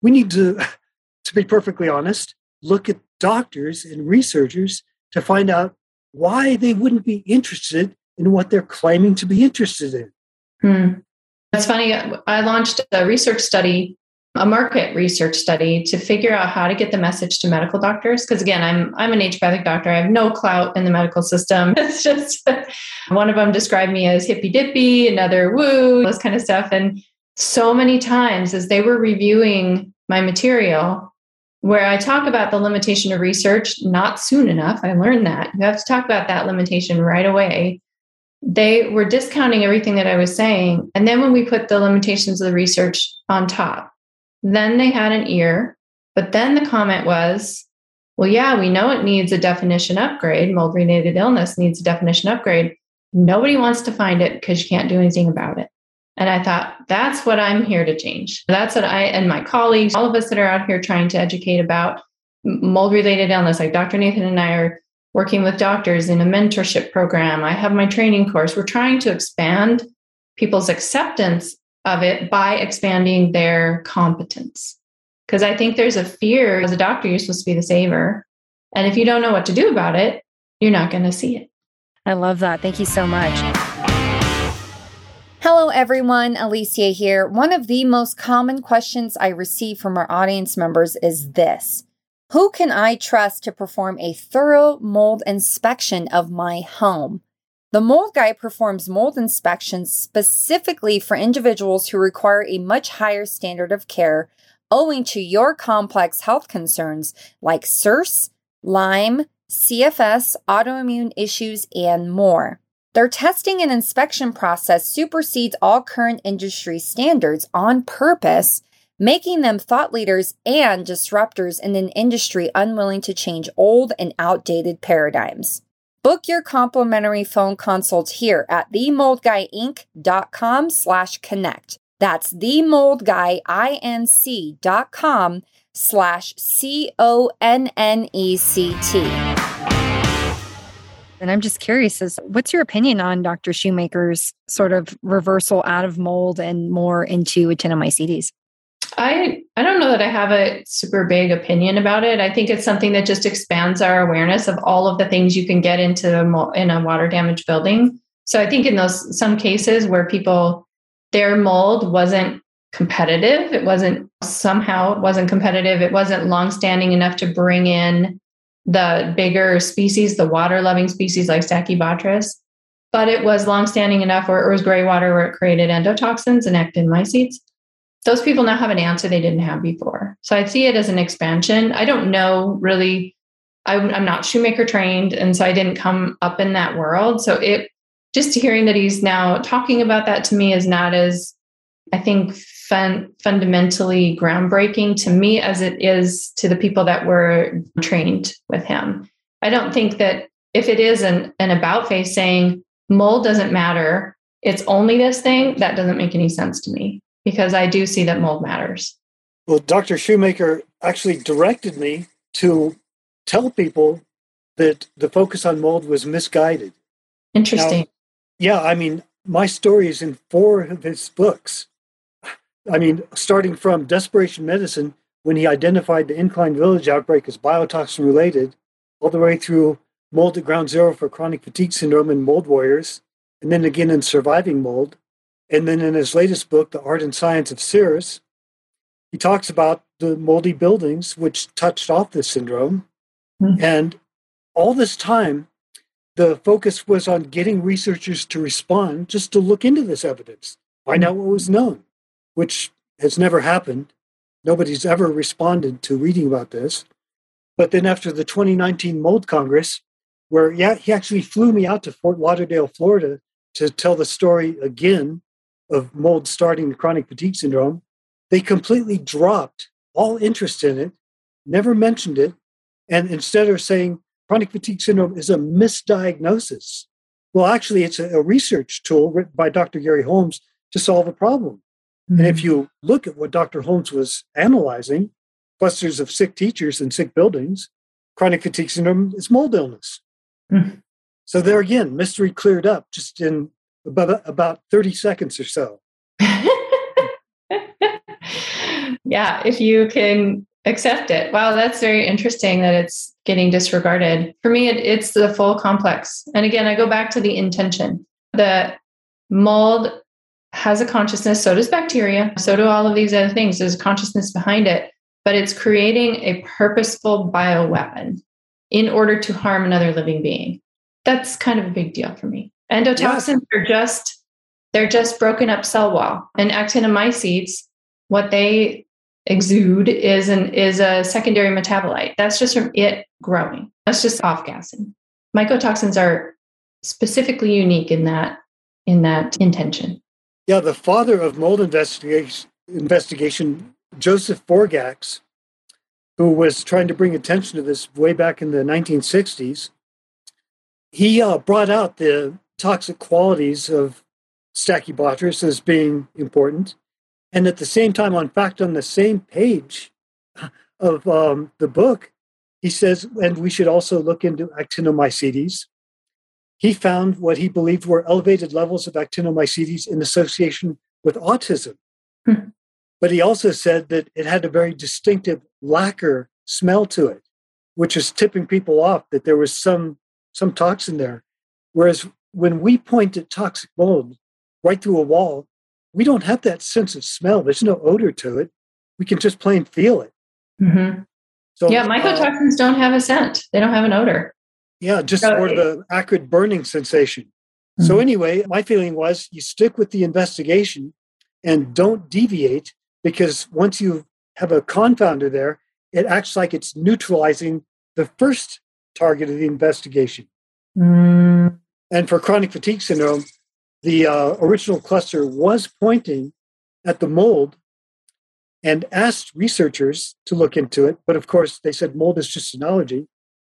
we need to, to be perfectly honest, look at doctors and researchers to find out why they wouldn't be interested in what they're claiming to be interested in. Hmm. That's funny. I launched a research study a market research study to figure out how to get the message to medical doctors because again i'm i'm an naturopathic doctor i have no clout in the medical system it's just one of them described me as hippy dippy another woo this kind of stuff and so many times as they were reviewing my material where i talk about the limitation of research not soon enough i learned that you have to talk about that limitation right away they were discounting everything that i was saying and then when we put the limitations of the research on top then they had an ear. But then the comment was, well, yeah, we know it needs a definition upgrade. Mold related illness needs a definition upgrade. Nobody wants to find it because you can't do anything about it. And I thought, that's what I'm here to change. That's what I and my colleagues, all of us that are out here trying to educate about mold related illness, like Dr. Nathan and I are working with doctors in a mentorship program. I have my training course. We're trying to expand people's acceptance of it by expanding their competence. Because I think there's a fear as a doctor, you're supposed to be the saver. And if you don't know what to do about it, you're not going to see it. I love that. Thank you so much. Hello, everyone. Alicia here. One of the most common questions I receive from our audience members is this Who can I trust to perform a thorough mold inspection of my home? The Mold Guy performs mold inspections specifically for individuals who require a much higher standard of care owing to your complex health concerns like CIRS, Lyme, CFS, autoimmune issues, and more. Their testing and inspection process supersedes all current industry standards on purpose, making them thought leaders and disruptors in an industry unwilling to change old and outdated paradigms. Book your complimentary phone consult here at themoldguyinc.com slash connect. That's themoldguyinc.com slash C-O-N-N-E-C-T. And I'm just curious, as what's your opinion on Dr. Shoemaker's sort of reversal out of mold and more into actinomycetes? I I don't know that I have a super big opinion about it. I think it's something that just expands our awareness of all of the things you can get into a, in a water damaged building. So I think in those some cases where people their mold wasn't competitive, it wasn't somehow it wasn't competitive, it wasn't long standing enough to bring in the bigger species, the water loving species like Stachybotrys, but it was long standing enough where it was gray water where it created endotoxins and actinomycetes those people now have an answer they didn't have before. So I see it as an expansion. I don't know really. I'm not shoemaker trained, and so I didn't come up in that world. So it just hearing that he's now talking about that to me is not as I think fun, fundamentally groundbreaking to me as it is to the people that were trained with him. I don't think that if it is an, an about face saying mold doesn't matter, it's only this thing, that doesn't make any sense to me because I do see that mold matters. Well, Dr. Shoemaker actually directed me to tell people that the focus on mold was misguided. Interesting. Now, yeah, I mean, my story is in four of his books. I mean, starting from Desperation Medicine, when he identified the Incline Village outbreak as biotoxin related, all the way through Mold at Ground Zero for Chronic Fatigue Syndrome and Mold Warriors, and then again in Surviving Mold. And then in his latest book, The Art and Science of CIRS, he talks about the moldy buildings which touched off this syndrome. Mm-hmm. And all this time, the focus was on getting researchers to respond just to look into this evidence, find out what was known, which has never happened. Nobody's ever responded to reading about this. But then after the 2019 Mold Congress, where yeah, he actually flew me out to Fort Lauderdale, Florida to tell the story again of mold starting the chronic fatigue syndrome, they completely dropped all interest in it, never mentioned it, and instead of saying chronic fatigue syndrome is a misdiagnosis. Well, actually, it's a, a research tool written by Dr. Gary Holmes to solve a problem. Mm-hmm. And if mm-hmm. you look at what Dr. Holmes was analyzing, clusters of sick teachers and sick buildings, chronic fatigue syndrome is mold illness. Mm-hmm. So there again, mystery cleared up just in about about 30 seconds or so. yeah, if you can accept it. Wow, that's very interesting that it's getting disregarded. For me, it, it's the full complex. And again, I go back to the intention. The mold has a consciousness, so does bacteria, so do all of these other things. There's consciousness behind it, but it's creating a purposeful bioweapon in order to harm another living being. That's kind of a big deal for me. Endotoxins are just they're just broken up cell wall. And actinomycetes, what they exude is an is a secondary metabolite. That's just from it growing. That's just off gassing. Mycotoxins are specifically unique in that in that intention. Yeah, the father of mold investigation, investigation Joseph Forgacs, who was trying to bring attention to this way back in the 1960s, he uh, brought out the toxic qualities of Stachybotrys as being important. And at the same time, in fact, on the same page of um, the book, he says, and we should also look into actinomycetes. He found what he believed were elevated levels of actinomycetes in association with autism. Hmm. But he also said that it had a very distinctive lacquer smell to it, which is tipping people off that there was some, some toxin there. Whereas when we point at toxic mold right through a wall, we don't have that sense of smell. There's no odor to it. We can just plain feel it. Mm-hmm. So yeah, mycotoxins uh, don't have a scent. They don't have an odor. Yeah, just so sort of an acrid burning sensation. Mm-hmm. So anyway, my feeling was you stick with the investigation and don't deviate because once you have a confounder there, it acts like it's neutralizing the first target of the investigation. Mm. And for chronic fatigue syndrome, the uh, original cluster was pointing at the mold and asked researchers to look into it. But of course, they said mold is just an allergy.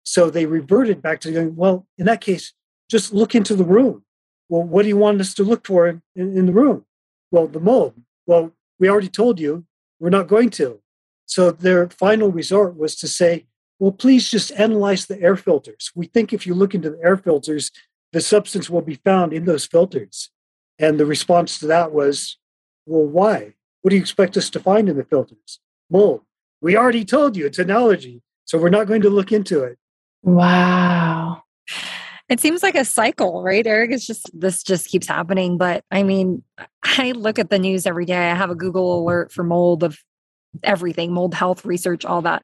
So they reverted back to going, well, in that case, just look into the room. Well, what do you want us to look for in, in the room? Well, the mold. Well, we already told you we're not going to. So their final resort was to say, well, please just analyze the air filters. We think if you look into the air filters, the substance will be found in those filters. And the response to that was, well, why? What do you expect us to find in the filters? Mold. We already told you it's an allergy, so we're not going to look into it. Wow. It seems like a cycle, right, Eric? It's just this just keeps happening. But I mean, I look at the news every day. I have a Google alert for mold of everything, mold health research, all that.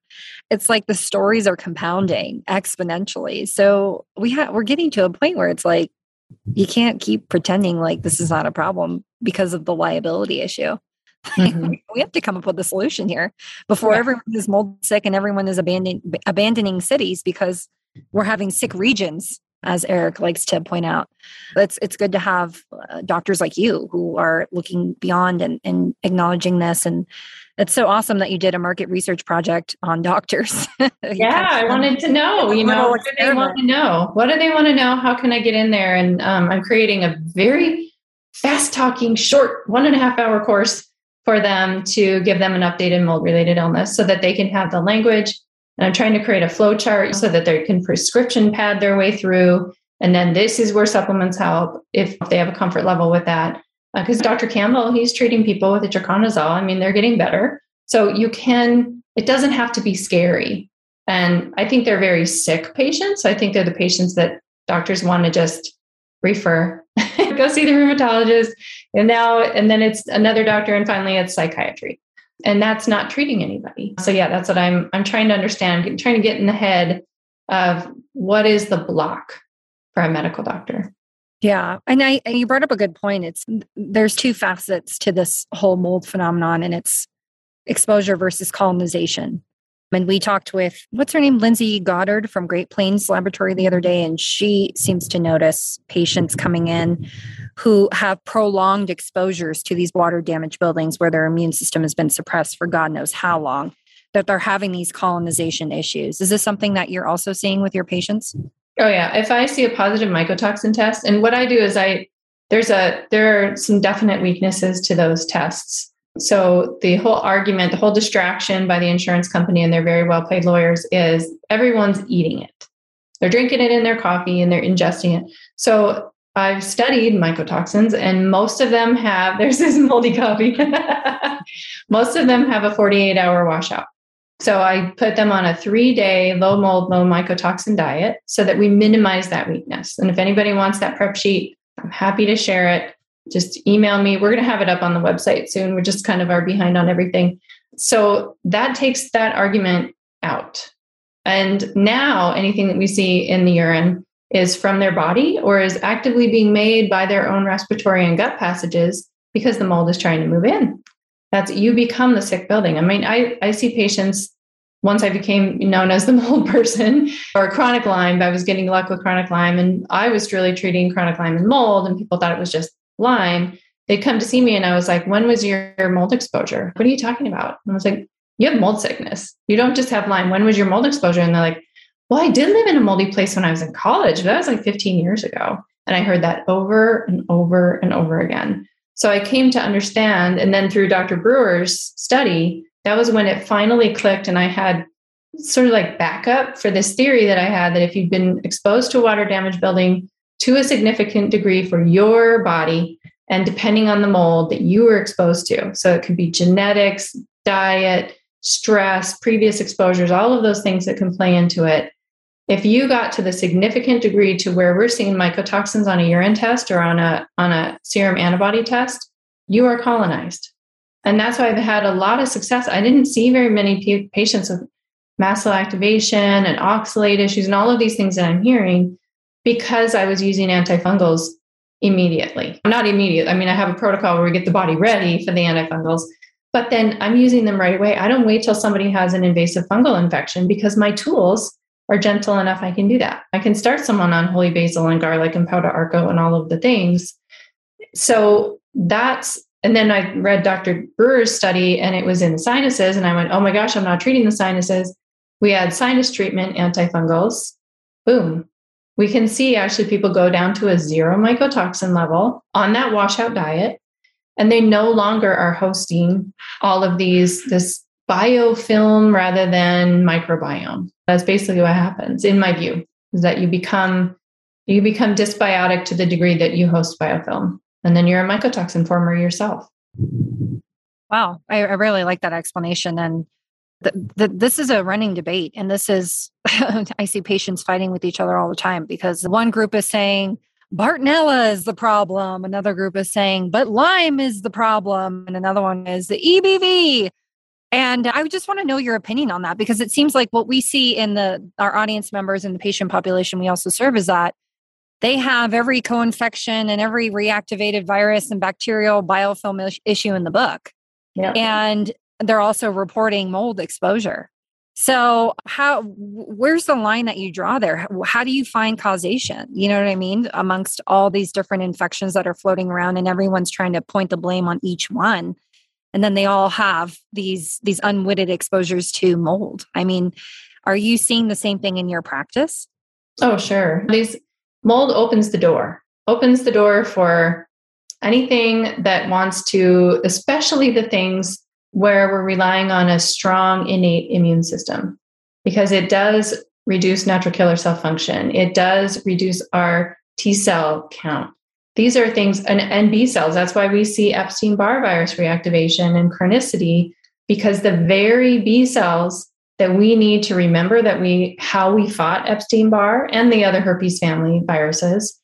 It's like the stories are compounding exponentially. So we have we're getting to a point where it's like you can't keep pretending like this is not a problem because of the liability issue. Mm-hmm. we have to come up with a solution here before yeah. everyone is mold sick and everyone is abandoning abandoning cities because we're having sick regions as Eric likes to point out. It's it's good to have uh, doctors like you who are looking beyond and, and acknowledging this. And it's so awesome that you did a market research project on doctors. yeah, I wanted to know. You know, what do they want to know? What do they want to know? How can I get in there? And um, I'm creating a very fast talking, short one and a half hour course for them to give them an updated mold related illness so that they can have the language and I'm trying to create a flow chart so that they can prescription pad their way through. And then this is where supplements help if they have a comfort level with that. Because uh, Dr. Campbell, he's treating people with itraconazole. I mean, they're getting better. So you can, it doesn't have to be scary. And I think they're very sick patients. I think they're the patients that doctors want to just refer, go see the rheumatologist. And now, and then it's another doctor. And finally, it's psychiatry. And that's not treating anybody. So yeah that's what i'm i'm trying to understand I'm trying to get in the head of what is the block for a medical doctor. Yeah. And i you brought up a good point. It's there's two facets to this whole mold phenomenon and it's exposure versus colonization and we talked with what's her name lindsay goddard from great plains laboratory the other day and she seems to notice patients coming in who have prolonged exposures to these water damaged buildings where their immune system has been suppressed for God knows how long, that they're having these colonization issues. Is this something that you're also seeing with your patients? Oh yeah, if I see a positive mycotoxin test, and what I do is I there's a there are some definite weaknesses to those tests. So the whole argument, the whole distraction by the insurance company and their very well paid lawyers is everyone's eating it. They're drinking it in their coffee and they're ingesting it. So I've studied mycotoxins, and most of them have, there's this moldy coffee. most of them have a 48 hour washout. So I put them on a three day low mold, low mycotoxin diet so that we minimize that weakness. And if anybody wants that prep sheet, I'm happy to share it. Just email me. We're going to have it up on the website soon. We're just kind of are behind on everything. So that takes that argument out. And now anything that we see in the urine is from their body or is actively being made by their own respiratory and gut passages because the mold is trying to move in. That's you become the sick building. I mean, I, I see patients once I became known as the mold person or chronic Lyme, I was getting luck with chronic Lyme and I was really treating chronic Lyme and mold and people thought it was just Lyme. They'd come to see me and I was like, when was your mold exposure? What are you talking about? And I was like, you have mold sickness. You don't just have Lyme. When was your mold exposure? And they're like, well, I did live in a moldy place when I was in college, but that was like 15 years ago. And I heard that over and over and over again. So I came to understand. And then through Dr. Brewer's study, that was when it finally clicked. And I had sort of like backup for this theory that I had that if you've been exposed to water damage building to a significant degree for your body, and depending on the mold that you were exposed to, so it could be genetics, diet, stress, previous exposures, all of those things that can play into it. If you got to the significant degree to where we're seeing mycotoxins on a urine test or on a on a serum antibody test you are colonized. And that's why i've had a lot of success. I didn't see very many patients with mast cell activation and oxalate issues and all of these things that I'm hearing because I was using antifungals immediately. Not immediate. I mean, I have a protocol where we get the body ready for the antifungals, but then I'm using them right away. I don't wait till somebody has an invasive fungal infection because my tools are gentle enough I can do that. I can start someone on holy basil and garlic and Pau d'arco and all of the things. So that's and then I read Dr. Brewer's study and it was in the sinuses. And I went, oh my gosh, I'm not treating the sinuses. We had sinus treatment, antifungals. Boom. We can see actually people go down to a zero mycotoxin level on that washout diet. And they no longer are hosting all of these, this biofilm rather than microbiome. That's basically what happens, in my view, is that you become you become dysbiotic to the degree that you host biofilm and then you're a mycotoxin former yourself. Wow, I, I really like that explanation. And the, the, this is a running debate, and this is I see patients fighting with each other all the time because one group is saying Bartonella is the problem, another group is saying but Lyme is the problem, and another one is the EBV. And I just want to know your opinion on that because it seems like what we see in the our audience members and the patient population we also serve is that they have every co-infection and every reactivated virus and bacterial biofilm issue in the book. Yeah. And they're also reporting mold exposure. So how where's the line that you draw there? How do you find causation? You know what I mean? Amongst all these different infections that are floating around and everyone's trying to point the blame on each one. And then they all have these these unwitted exposures to mold. I mean, are you seeing the same thing in your practice? Oh, sure. These mold opens the door, opens the door for anything that wants to, especially the things where we're relying on a strong innate immune system, because it does reduce natural killer cell function. It does reduce our T cell count. These are things, and, and B cells. That's why we see Epstein Barr virus reactivation and chronicity, because the very B cells that we need to remember that we how we fought Epstein-Barr and the other herpes family viruses,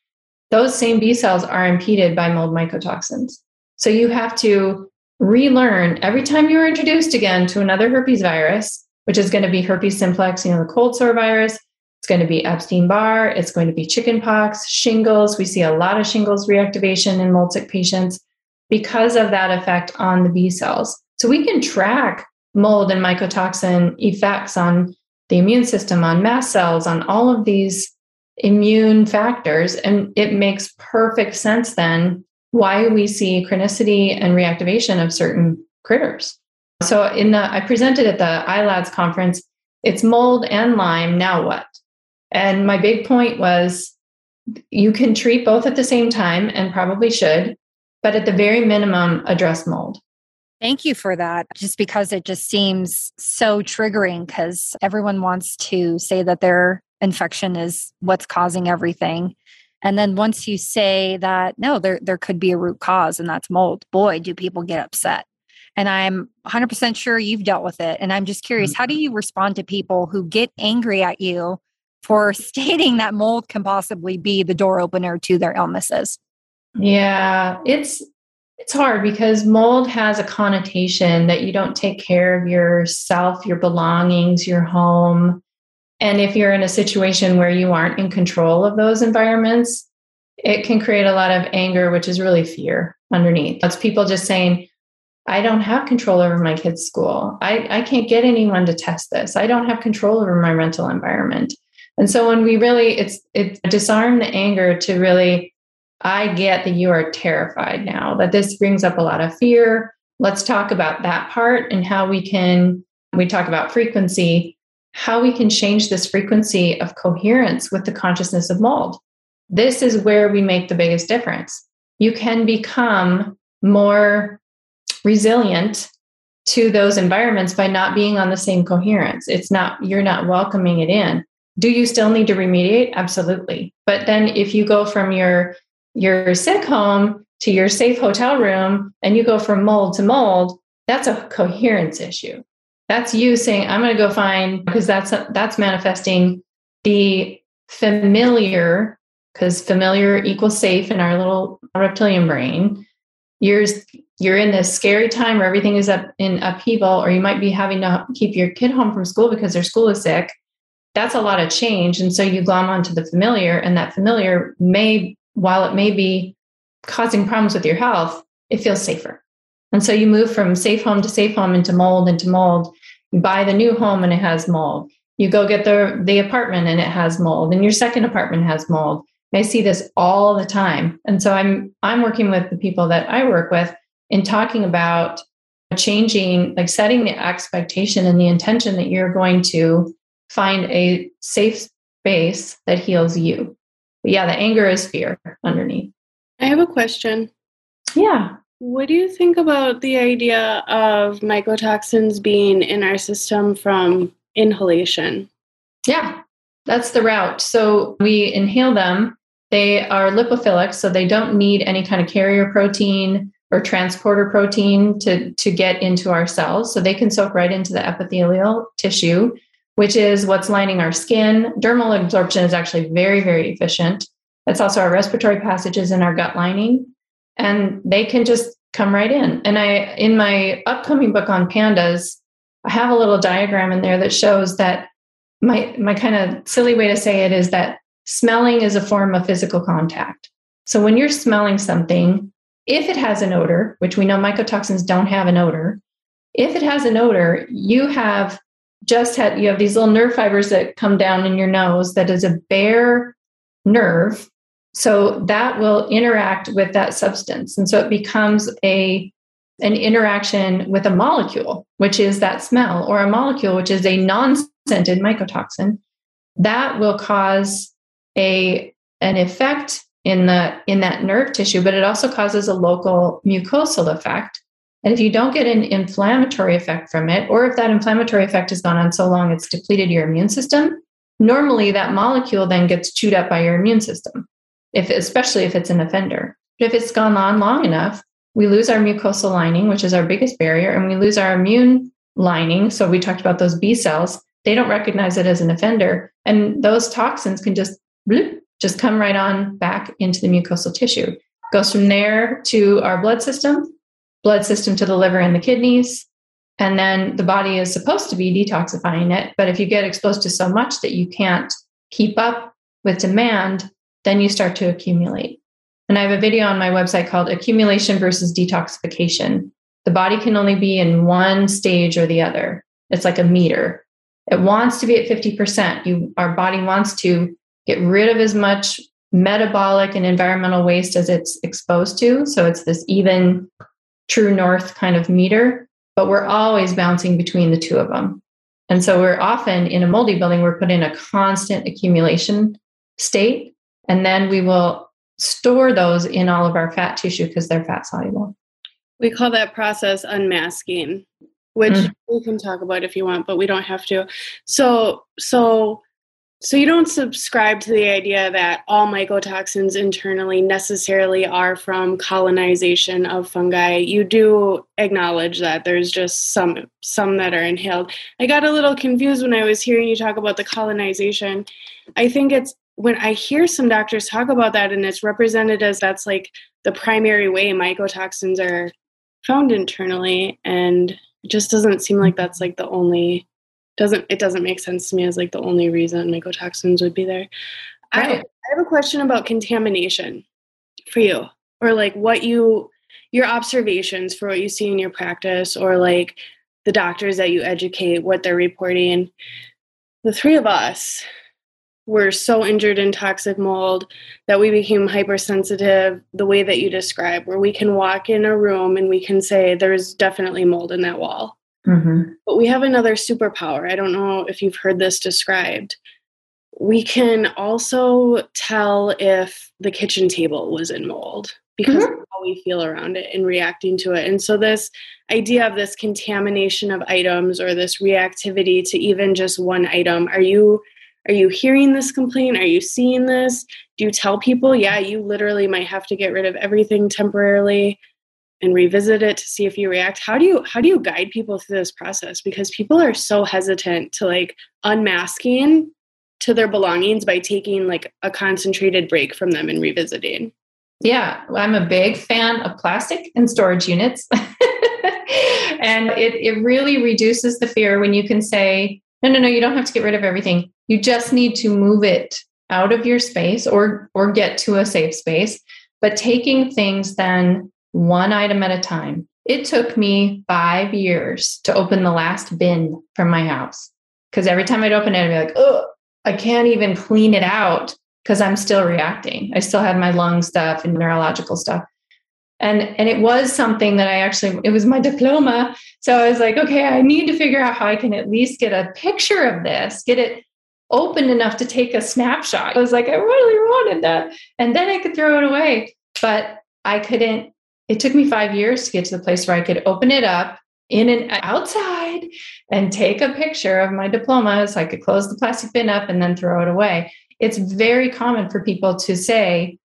those same B cells are impeded by mold mycotoxins. So you have to relearn every time you're introduced again to another herpes virus, which is going to be herpes simplex, you know, the cold sore virus. It's going to be Epstein-Barr. It's going to be chickenpox, shingles. We see a lot of shingles reactivation in mold sick patients because of that effect on the B cells. So we can track mold and mycotoxin effects on the immune system, on mast cells, on all of these immune factors. And it makes perfect sense then why we see chronicity and reactivation of certain critters. So in the I presented at the ILADS conference, it's mold and Lyme, now what? And my big point was you can treat both at the same time and probably should, but at the very minimum address mold. Thank you for that. Just because it just seems so triggering because everyone wants to say that their infection is what's causing everything. And then once you say that, no, there, there could be a root cause and that's mold, boy, do people get upset. And I'm 100% sure you've dealt with it. And I'm just curious, how do mm-hmm. you respond to people who get angry at you for stating that mold can possibly be the door opener to their illnesses? Yeah, it's it's hard because mold has a connotation that you don't take care of yourself, your belongings, your home. And if you're in a situation where you aren't in control of those environments, it can create a lot of anger, which is really fear underneath. It's people just saying, I don't have control over my kids' school. I, I can't get anyone to test this. I don't have control over my rental environment. And so when we really, it's it disarm the anger to really I get that you are terrified now, that this brings up a lot of fear. Let's talk about that part and how we can, we talk about frequency, how we can change this frequency of coherence with the consciousness of mold. This is where we make the biggest difference. You can become more resilient to those environments by not being on the same coherence. It's not, you're not welcoming it in. Do you still need to remediate? Absolutely. But then if you go from your your sick home to your safe hotel room and you go from mold to mold, that's a coherence issue. That's you saying, I'm going to go find, because that's, that's manifesting the familiar, because familiar equals safe in our little reptilian brain. You're you're in this scary time where everything is up in upheaval, or you might be having to keep your kid home from school because their school is sick. That's a lot of change. And so you glom onto the familiar, and that familiar may, while it may be causing problems with your health, it feels safer. And so you move from safe home to safe home into mold into mold. You buy the new home and it has mold. You go get the, the apartment and it has mold, and your second apartment has mold. I see this all the time. And so I'm I'm working with the people that I work with in talking about changing, like setting the expectation and the intention that you're going to find a safe space that heals you. But yeah, the anger is fear underneath. I have a question. Yeah. What do you think about the idea of mycotoxins being in our system from inhalation? Yeah, that's the route. So we inhale them. They are lipophilic, so they don't need any kind of carrier protein or transporter protein to, to get into our cells. So they can soak right into the epithelial tissue, which is what's lining our skin. Dermal absorption is actually very, very efficient. That's also our respiratory passages and our gut lining. And they can just come right in. And I, in my upcoming book on pandas, I have a little diagram in there that shows that my my kind of silly way to say it is that smelling is a form of physical contact. So when you're smelling something, if it has an odor, which we know mycotoxins don't have an odor, if it has an odor, you have just had you have these little nerve fibers that come down in your nose that is a bare nerve. So that will interact with that substance. And so it becomes a an interaction with a molecule, which is that smell, or a molecule, which is a non scented mycotoxin, that will cause a, an effect in, the, in that nerve tissue, but it also causes a local mucosal effect. And if you don't get an inflammatory effect from it, or if that inflammatory effect has gone on so long it's depleted your immune system, normally that molecule then gets chewed up by your immune system, if, especially if it's an offender. But if it's gone on long enough, we lose our mucosal lining, which is our biggest barrier, and we lose our immune lining. So we talked about those B cells. They don't recognize it as an offender. And those toxins can just bloop, just come right on back into the mucosal tissue. Goes from there to our blood system, blood system to the liver and the kidneys. And then the body is supposed to be detoxifying it. But if you get exposed to so much that you can't keep up with demand, then you start to accumulate. And I have a video on my website called Accumulation versus Detoxification. The body can only be in one stage or the other. It's like a meter. It wants to be at 50%. You, our body wants to get rid of as much metabolic and environmental waste as it's exposed to. So it's this even true north kind of meter, but we're always bouncing between the two of them. And so we're often in a moldy building, we're put in a constant accumulation state. And then we will store those in all of our fat tissue because they're fat soluble. We call that process unmasking, which mm. we can talk about if you want, but we don't have to. So, so, so you don't subscribe to the idea that all mycotoxins internally necessarily are from colonization of fungi. You do acknowledge that there's just some some that are inhaled. I got a little confused when I was hearing you talk about the colonization. I think it's when I hear some doctors talk about that and it's represented as that's like the primary way mycotoxins are found internally and it just doesn't seem like that's like the only doesn't it doesn't make sense to me as like the only reason mycotoxins would be there. Right. I, I have a question about contamination for you or like what you your observations for what you see in your practice or like the doctors that you educate what they're reporting the three of us were so injured in toxic mold that we became hypersensitive the way that you describe where we can walk in a room and we can say there's definitely mold in that wall mm-hmm. but we have another superpower i don't know if you've heard this described we can also tell if the kitchen table was in mold because mm-hmm. of how we feel around it and reacting to it and so this idea of this contamination of items or this reactivity to even just one item are you are you hearing this complaint? Are you seeing this? Do you tell people, yeah, you literally might have to get rid of everything temporarily and revisit it to see if you react? How do you how do you guide people through this process? Because people are so hesitant to like unmasking to their belongings by taking like a concentrated break from them and revisiting. Yeah, I'm a big fan of plastic and storage units. and it, it really reduces the fear when you can say, no, no, no, you don't have to get rid of everything. You just need to move it out of your space or or get to a safe space. But taking things then one item at a time. It took me five years to open the last bin from my house. Because every time I'd open it, I'd be like, oh, I can't even clean it out because I'm still reacting. I still had my lung stuff and neurological stuff. And and it was something that I actually it was my diploma. So I was like, okay, I need to figure out how I can at least get a picture of this, get it open enough to take a snapshot. I was like, I really wanted that. And then I could throw it away. But I couldn't, it took me five years to get to the place where I could open it up in and outside and take a picture of my diploma so I could close the plastic bin up and then throw it away it's very common for people to say,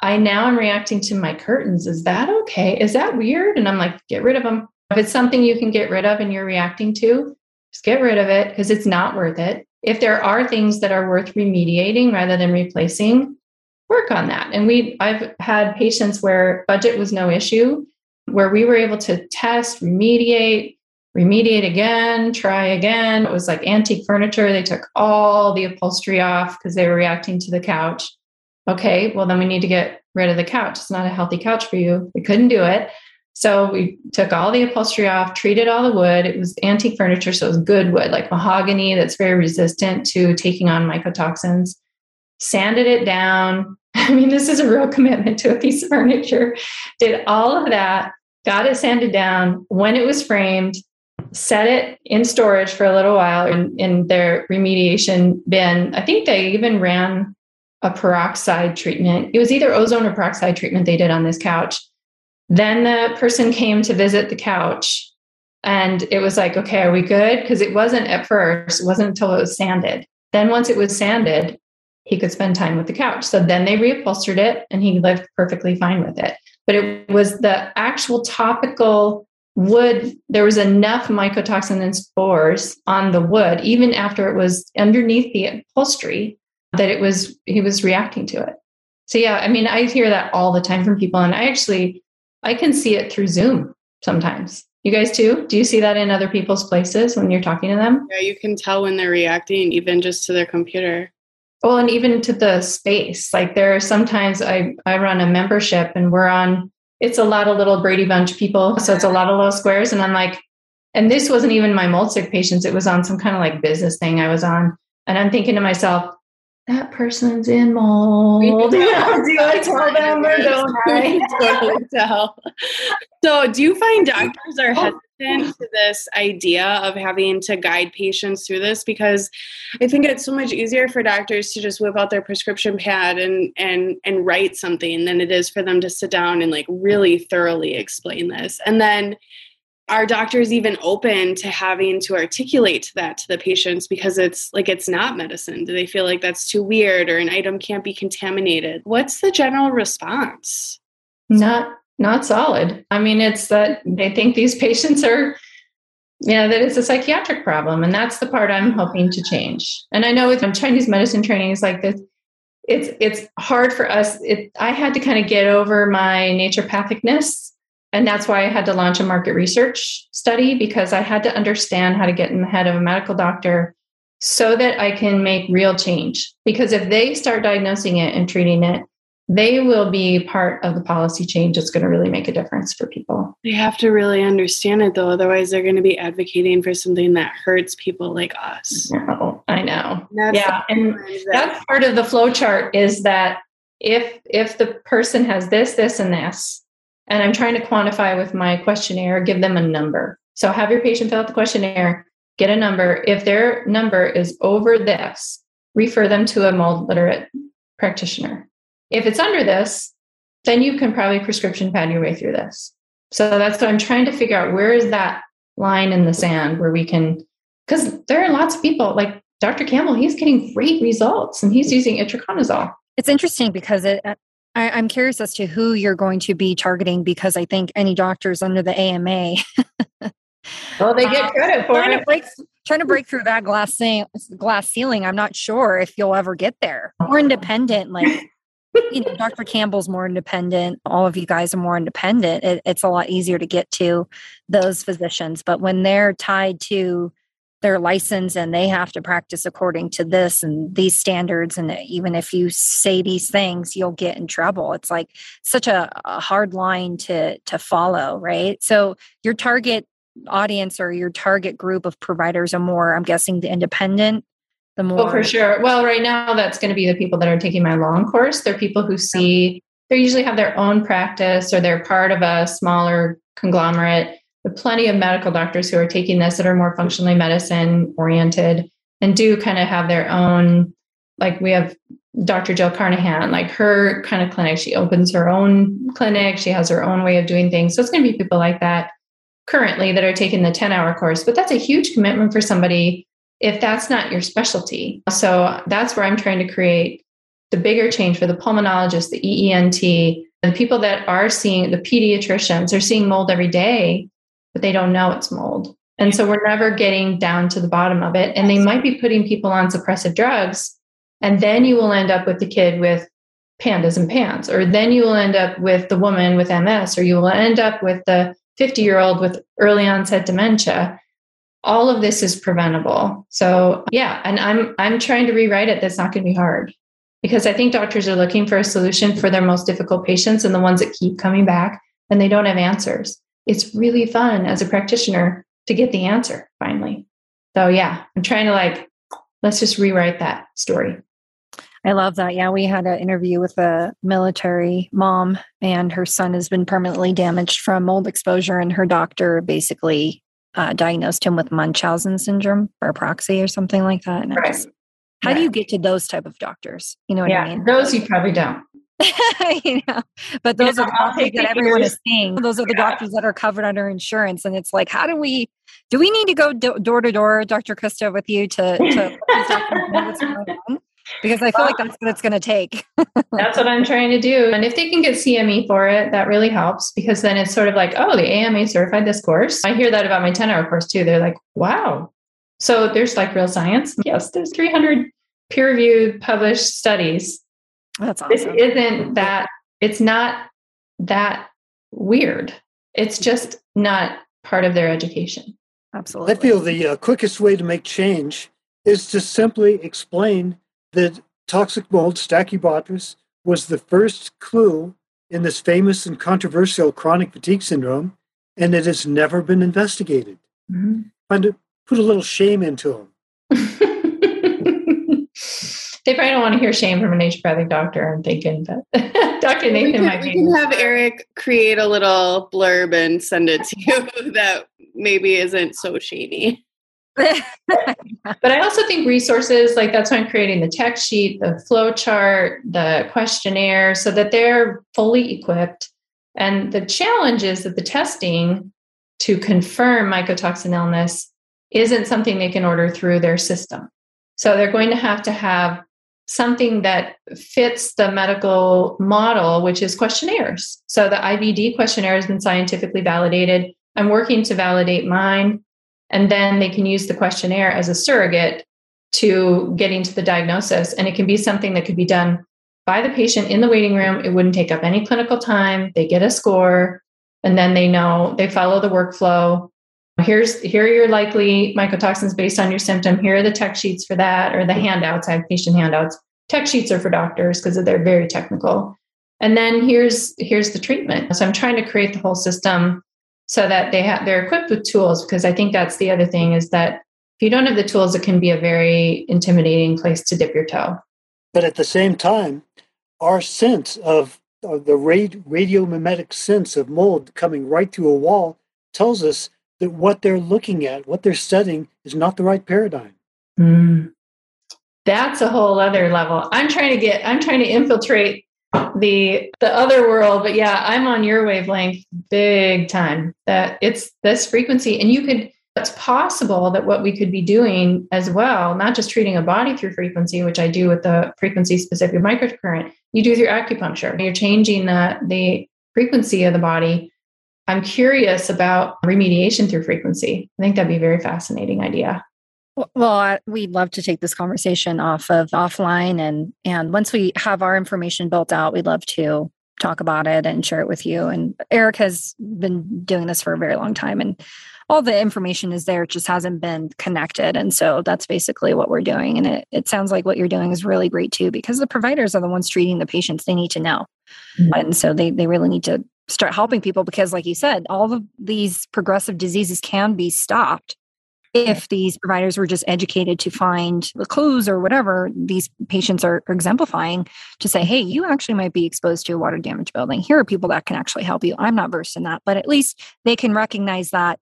I now am reacting to my curtains. Is that okay? Is that weird? And I'm like, get rid of them. If it's something you can get rid of and you're reacting to, just get rid of it because it's not worth it. If there are things that are worth remediating rather than replacing, work on that. And we I've had patients where budget was no issue, where we were able to test, remediate, remediate again, try again. It was like antique furniture. They took all the upholstery off because they were reacting to the couch. Okay, well, then we need to get rid of the couch. It's not a healthy couch for you. We couldn't do it. So we took all the upholstery off, treated all the wood. It was antique furniture, so it was good wood, like mahogany that's very resistant to taking on mycotoxins. Sanded it down. I mean, this is a real commitment to a piece of furniture. Did all of that, got it sanded down. When it was framed, set it in storage for a little while in, in their remediation bin. I think they even ran a peroxide treatment. It was either ozone or peroxide treatment they did on this couch. Then the person came to visit the couch and it was like, okay, are we good? Because it wasn't at first, it wasn't until it was sanded. Then once it was sanded, he could spend time with the couch. So then they reupholstered it and he lived perfectly fine with it. But it was the actual topical wood there was enough mycotoxin and spores on the wood even after it was underneath the upholstery that it was he was reacting to it so yeah i mean i hear that all the time from people and i actually i can see it through zoom sometimes you guys too do you see that in other people's places when you're talking to them yeah you can tell when they're reacting even just to their computer well and even to the space like there are sometimes i i run a membership and we're on it's a lot of little Brady Bunch people. So it's a lot of little squares. And I'm like, and this wasn't even my mold sick patients. It was on some kind of like business thing I was on. And I'm thinking to myself, that person's in mold. do I tell them or don't I? totally tell. So do you find doctors are oh. hesitant to this idea of having to guide patients through this because I think it's so much easier for doctors to just whip out their prescription pad and and and write something than it is for them to sit down and like really thoroughly explain this. And then are doctors even open to having to articulate that to the patients because it's like it's not medicine? Do they feel like that's too weird or an item can't be contaminated? What's the general response? Not not solid. I mean, it's that they think these patients are, you know, that it's a psychiatric problem. And that's the part I'm hoping to change. And I know with Chinese medicine training is like this, it's it's hard for us. It, I had to kind of get over my naturopathicness. And that's why I had to launch a market research study because I had to understand how to get in the head of a medical doctor so that I can make real change. Because if they start diagnosing it and treating it, they will be part of the policy change that's going to really make a difference for people. They have to really understand it though, otherwise they're going to be advocating for something that hurts people like us. No, I know. yeah, and that's part of the flow chart is that if if the person has this, this, and this, and I'm trying to quantify with my questionnaire, give them a number. So have your patient fill out the questionnaire, get a number. If their number is over this, refer them to a mold literate practitioner if it's under this, then you can probably prescription pad your way through this. So that's what I'm trying to figure out where is that line in the sand where we can, because there are lots of people like Dr. Campbell, he's getting great results and he's using itraconazole. It's interesting because it, I, am curious as to who you're going to be targeting because I think any doctors under the AMA. well, they get uh, credit for trying it. To break, trying to break through that glass, glass ceiling. I'm not sure if you'll ever get there. More independent, like you know, Dr. Campbell's more independent. All of you guys are more independent. It, it's a lot easier to get to those physicians. But when they're tied to their license and they have to practice according to this and these standards, and even if you say these things, you'll get in trouble. It's like such a, a hard line to to follow, right? So your target audience or your target group of providers are more, I'm guessing, the independent the more oh, for sure. Well right now that's going to be the people that are taking my long course. They're people who see they usually have their own practice or they're part of a smaller conglomerate plenty of medical doctors who are taking this that are more functionally medicine oriented and do kind of have their own like we have dr jill carnahan like her kind of clinic she opens her own clinic she has her own way of doing things so it's going to be people like that currently that are taking the 10 hour course but that's a huge commitment for somebody if that's not your specialty. So that's where I'm trying to create the bigger change for the pulmonologist, the EENT, the people that are seeing the pediatricians are seeing mold every day, but they don't know it's mold. And so we're never getting down to the bottom of it. And they might be putting people on suppressive drugs. And then you will end up with the kid with PANDAS and PANS, or then you will end up with the woman with MS, or you will end up with the 50 year old with early onset dementia all of this is preventable. So yeah, and I'm I'm trying to rewrite it. That's not going to be hard because I think doctors are looking for a solution for their most difficult patients and the ones that keep coming back and they don't have answers. It's really fun as a practitioner to get the answer finally. So yeah, I'm trying to like let's just rewrite that story. I love that. Yeah, we had an interview with a military mom, and her son has been permanently damaged from mold exposure, and her doctor basically uh, diagnosed him with Munchausen syndrome or proxy or something like that. And right. Just, how do you get to those type of doctors? You know what yeah, I mean? Those you probably don't. you know, but those are the doctors that everyone is seeing. Those are the yeah. doctors that are covered under insurance, and it's like, how do we? Do we need to go do- door to door, Dr. Crista, with you to to what's going on? because I feel like that's what it's going to take. that's what I'm trying to do. And if they can get CME for it, that really helps because then it's sort of like, oh, the AMA certified this course. I hear that about my 10 hour course too. They're like, wow. So there's like real science. Yes, there's 300 peer reviewed published studies. That's awesome. This isn't that, it's not that weird. It's just not part of their education. Absolutely. I feel the uh, quickest way to make change is to simply explain that toxic mold, Stachybotrys, was the first clue in this famous and controversial chronic fatigue syndrome, and it has never been investigated. Mm-hmm. Trying to put a little shame into them. They probably don't want to hear shame from a naturopathic doctor. I'm thinking, but Dr. Nathan we might we can have Eric create a little blurb and send it to you that maybe isn't so shady. but I also think resources like that's why I'm creating the tech sheet, the flow chart, the questionnaire, so that they're fully equipped. And the challenge is that the testing to confirm mycotoxin illness isn't something they can order through their system. So they're going to have to have something that fits the medical model, which is questionnaires. So the IBD questionnaire has been scientifically validated. I'm working to validate mine. And then they can use the questionnaire as a surrogate to getting to the diagnosis. And it can be something that could be done by the patient in the waiting room. It wouldn't take up any clinical time. They get a score, and then they know they follow the workflow. Here's here are your likely mycotoxins based on your symptom. Here are the tech sheets for that, or the handouts. I have patient handouts. Tech sheets are for doctors because they're very technical. And then here's here's the treatment. So I'm trying to create the whole system so that they have they're equipped with tools because i think that's the other thing is that if you don't have the tools it can be a very intimidating place to dip your toe but at the same time our sense of, of the rad- radiomimetic sense of mold coming right through a wall tells us that what they're looking at what they're studying is not the right paradigm. Mm. that's a whole other level. I'm trying to get i'm trying to infiltrate the the other world but yeah i'm on your wavelength big time. That it's this frequency and you could it's possible that what we could be doing as well not just treating a body through frequency which i do with the frequency specific microcurrent you do through acupuncture. You're changing the the frequency of the body i'm curious about remediation through frequency i think that'd be a very fascinating idea Well, we'd love to take this conversation off of offline, and and once we have our information built out, we'd love to talk about it and share it with you. And Eric has been doing this for a very long time, and all the information is there, it just hasn't been connected. And so that's basically what we're doing. And it, it sounds like what you're doing is really great too, because the providers are the ones treating the patients. They need to know. Mm-hmm. And so they, they really need to start helping people because, like you said, all of these progressive diseases can be stopped if these providers were just educated to find the clues or whatever these patients are, exemplifying to say, hey, you actually might be exposed to a water damage building. Here are people that can actually help you. I'm not versed in that, but at least they can recognize that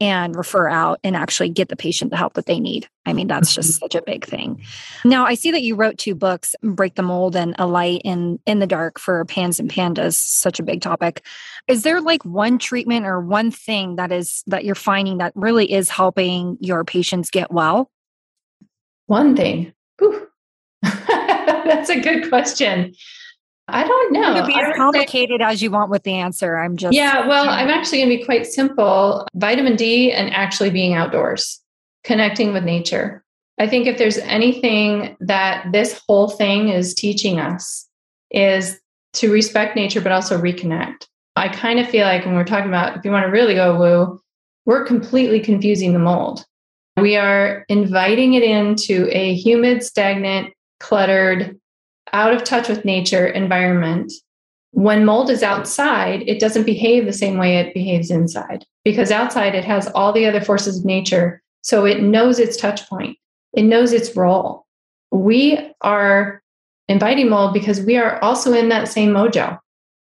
and refer out and actually get the patient the help that they need. I mean, that's just mm-hmm. such a big thing. Now, I see that you wrote two books, Break the Mold and A Light in in the Dark for PANS and PANDAS, such a big topic. Is there like one treatment or one thing that is that you're finding that really is helping your patients get well? One thing. that's a good question. I don't know. You be as complicated say, as you want with the answer. I'm just Yeah, well, I'm actually going to be quite simple. Vitamin D and actually being outdoors, connecting with nature. I think if there's anything that this whole thing is teaching us is to respect nature but also reconnect. I kind of feel like when we're talking about if you want to really go woo, we're completely confusing the mold. We are inviting it into a humid, stagnant, cluttered, out of touch with nature environment, when mold is outside, it doesn't behave the same way it behaves inside because outside it has all the other forces of nature. So it knows its touch point, it knows its role. We are inviting mold because we are also in that same mojo.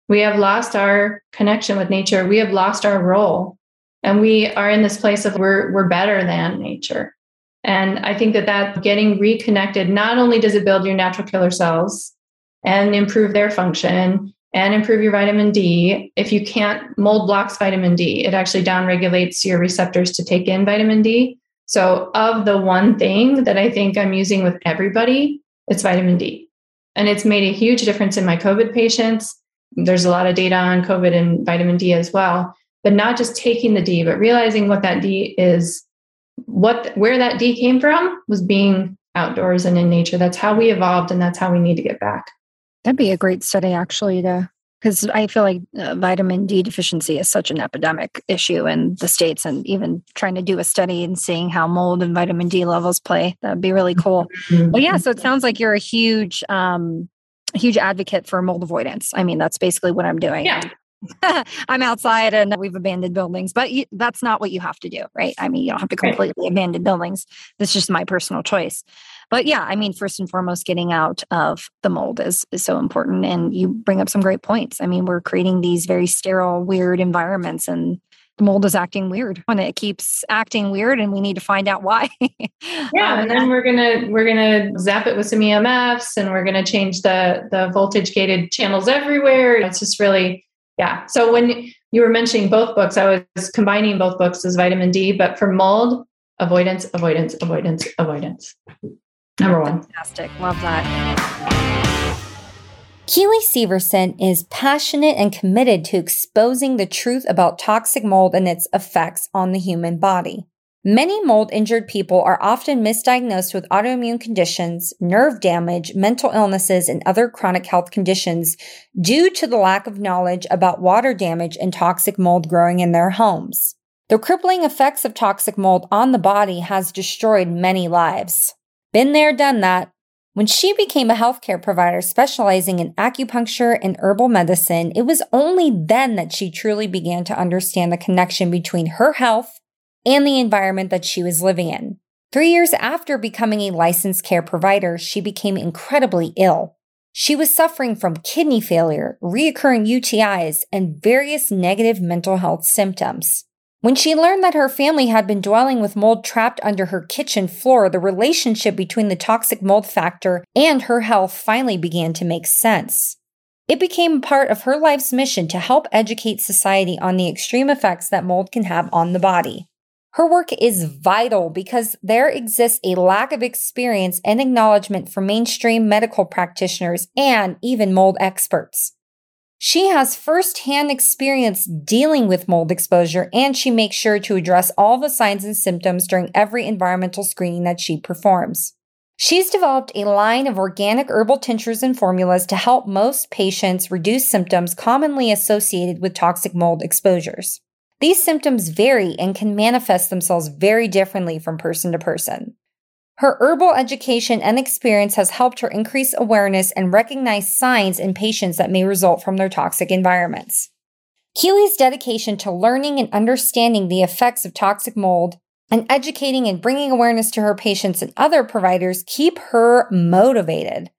We have lost our connection with nature, we have lost our role, and we are in this place of we're, we're better than nature. And I think that that getting reconnected, not only does it build your natural killer cells and improve their function and improve your vitamin D. If you can't mold blocks vitamin D, it actually downregulates your receptors to take in vitamin D. So, of the one thing that I think I'm using with everybody, it's vitamin D. And it's made a huge difference in my COVID patients. There's a lot of data on COVID and vitamin D as well, but not just taking the D, but realizing what that D is what where that D came from was being outdoors and in nature. That's how we evolved, and that's how we need to get back. That'd be a great study, actually, to because I feel like uh, vitamin D deficiency is such an epidemic issue in the states, and even trying to do a study and seeing how mold and vitamin D levels play that'd be really cool. Mm-hmm. But yeah, so it sounds like you're a huge, um, huge advocate for mold avoidance. I mean, that's basically what I'm doing. Yeah. I'm outside and we've abandoned buildings, but you, that's not what you have to do, right? I mean, you don't have to completely right. abandon buildings. That's just my personal choice. But yeah, I mean, first and foremost, getting out of the mold is, is so important. And you bring up some great points. I mean, we're creating these very sterile, weird environments and the mold is acting weird when it keeps acting weird and we need to find out why yeah um, and then we're gonna we're gonna zap it with some emfs and we're gonna change the the voltage gated channels everywhere it's just really yeah. So when you were mentioning both books, I was combining both books as vitamin D, but for mold, avoidance, avoidance, avoidance, avoidance. Number one. Fantastic. Love that. Keeley Severson is passionate and committed to exposing the truth about toxic mold and its effects on the human body. Many mold injured people are often misdiagnosed with autoimmune conditions, nerve damage, mental illnesses, and other chronic health conditions due to the lack of knowledge about water damage and toxic mold growing in their homes. The crippling effects of toxic mold on the body has destroyed many lives. Been there, done that. When she became a healthcare provider specializing in acupuncture and herbal medicine, it was only then that she truly began to understand the connection between her health and the environment that she was living in. Three years after becoming a licensed care provider, she became incredibly ill. She was suffering from kidney failure, reoccurring UTIs, and various negative mental health symptoms. When she learned that her family had been dwelling with mold trapped under her kitchen floor, the relationship between the toxic mold factor and her health finally began to make sense. It became part of her life's mission to help educate society on the extreme effects that mold can have on the body. Her work is vital because there exists a lack of experience and acknowledgement for mainstream medical practitioners and even mold experts. She has firsthand experience dealing with mold exposure and she makes sure to address all the signs and symptoms during every environmental screening that she performs. She's developed a line of organic herbal tinctures and formulas to help most patients reduce symptoms commonly associated with toxic mold exposures. These symptoms vary and can manifest themselves very differently from person to person. Her herbal education and experience has helped her increase awareness and recognize signs in patients that may result from their toxic environments. Keely's dedication to learning and understanding the effects of toxic mold and educating and bringing awareness to her patients and other providers keep her motivated.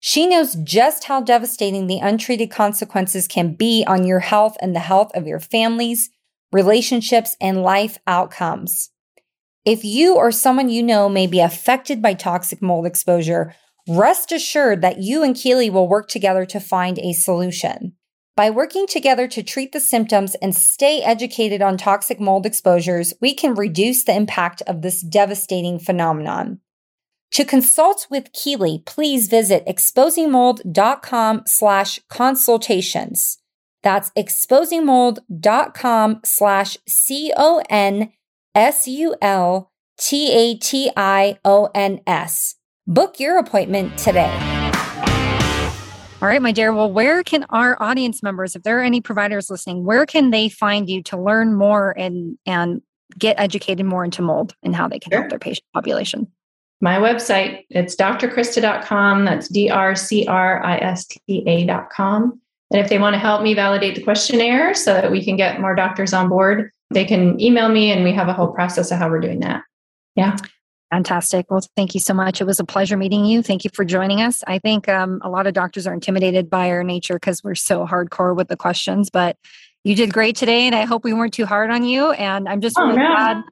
She knows just how devastating the untreated consequences can be on your health and the health of your families, relationships, and life outcomes. If you or someone you know may be affected by toxic mold exposure, rest assured that you and Keely will work together to find a solution. By working together to treat the symptoms and stay educated on toxic mold exposures, we can reduce the impact of this devastating phenomenon. To consult with Keely, please visit exposingmold.com slash consultations. That's exposingmold.com slash C-O-N-S-U-L-T-A-T-I-O-N-S. Book your appointment today. All right, my dear. Well, where can our audience members, if there are any providers listening, where can they find you to learn more and and get educated more into mold and how they can sure. help their patient population? My website, it's drcrista.com. That's D-R-C-R-I-S-T-A.com. And if they want to help me validate the questionnaire so that we can get more doctors on board, they can email me and we have a whole process of how we're doing that. Yeah. Fantastic. Well, thank you so much. It was a pleasure meeting you. Thank you for joining us. I think um, a lot of doctors are intimidated by our nature because we're so hardcore with the questions, but you did great today. And I hope we weren't too hard on you. And I'm just oh, really glad.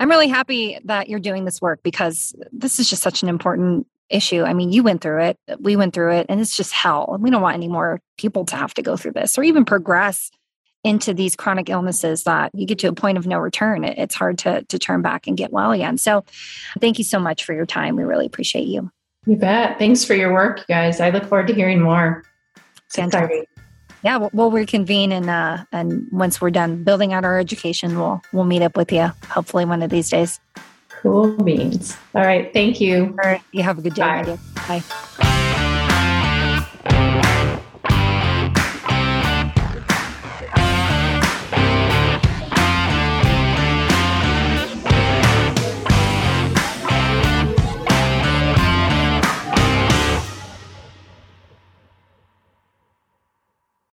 I'm really happy that you're doing this work because this is just such an important issue. I mean, you went through it, we went through it, and it's just hell. We don't want any more people to have to go through this or even progress into these chronic illnesses that you get to a point of no return. it's hard to, to turn back and get well again. So thank you so much for your time. We really appreciate you. You bet. Thanks for your work, guys. I look forward to hearing more. Fantastic. Yeah, we'll, we'll reconvene and uh, and once we're done building out our education, we'll we'll meet up with you. Hopefully, one of these days. Cool beans. All right. Thank you. All right. You have a good day. Bye. Bye.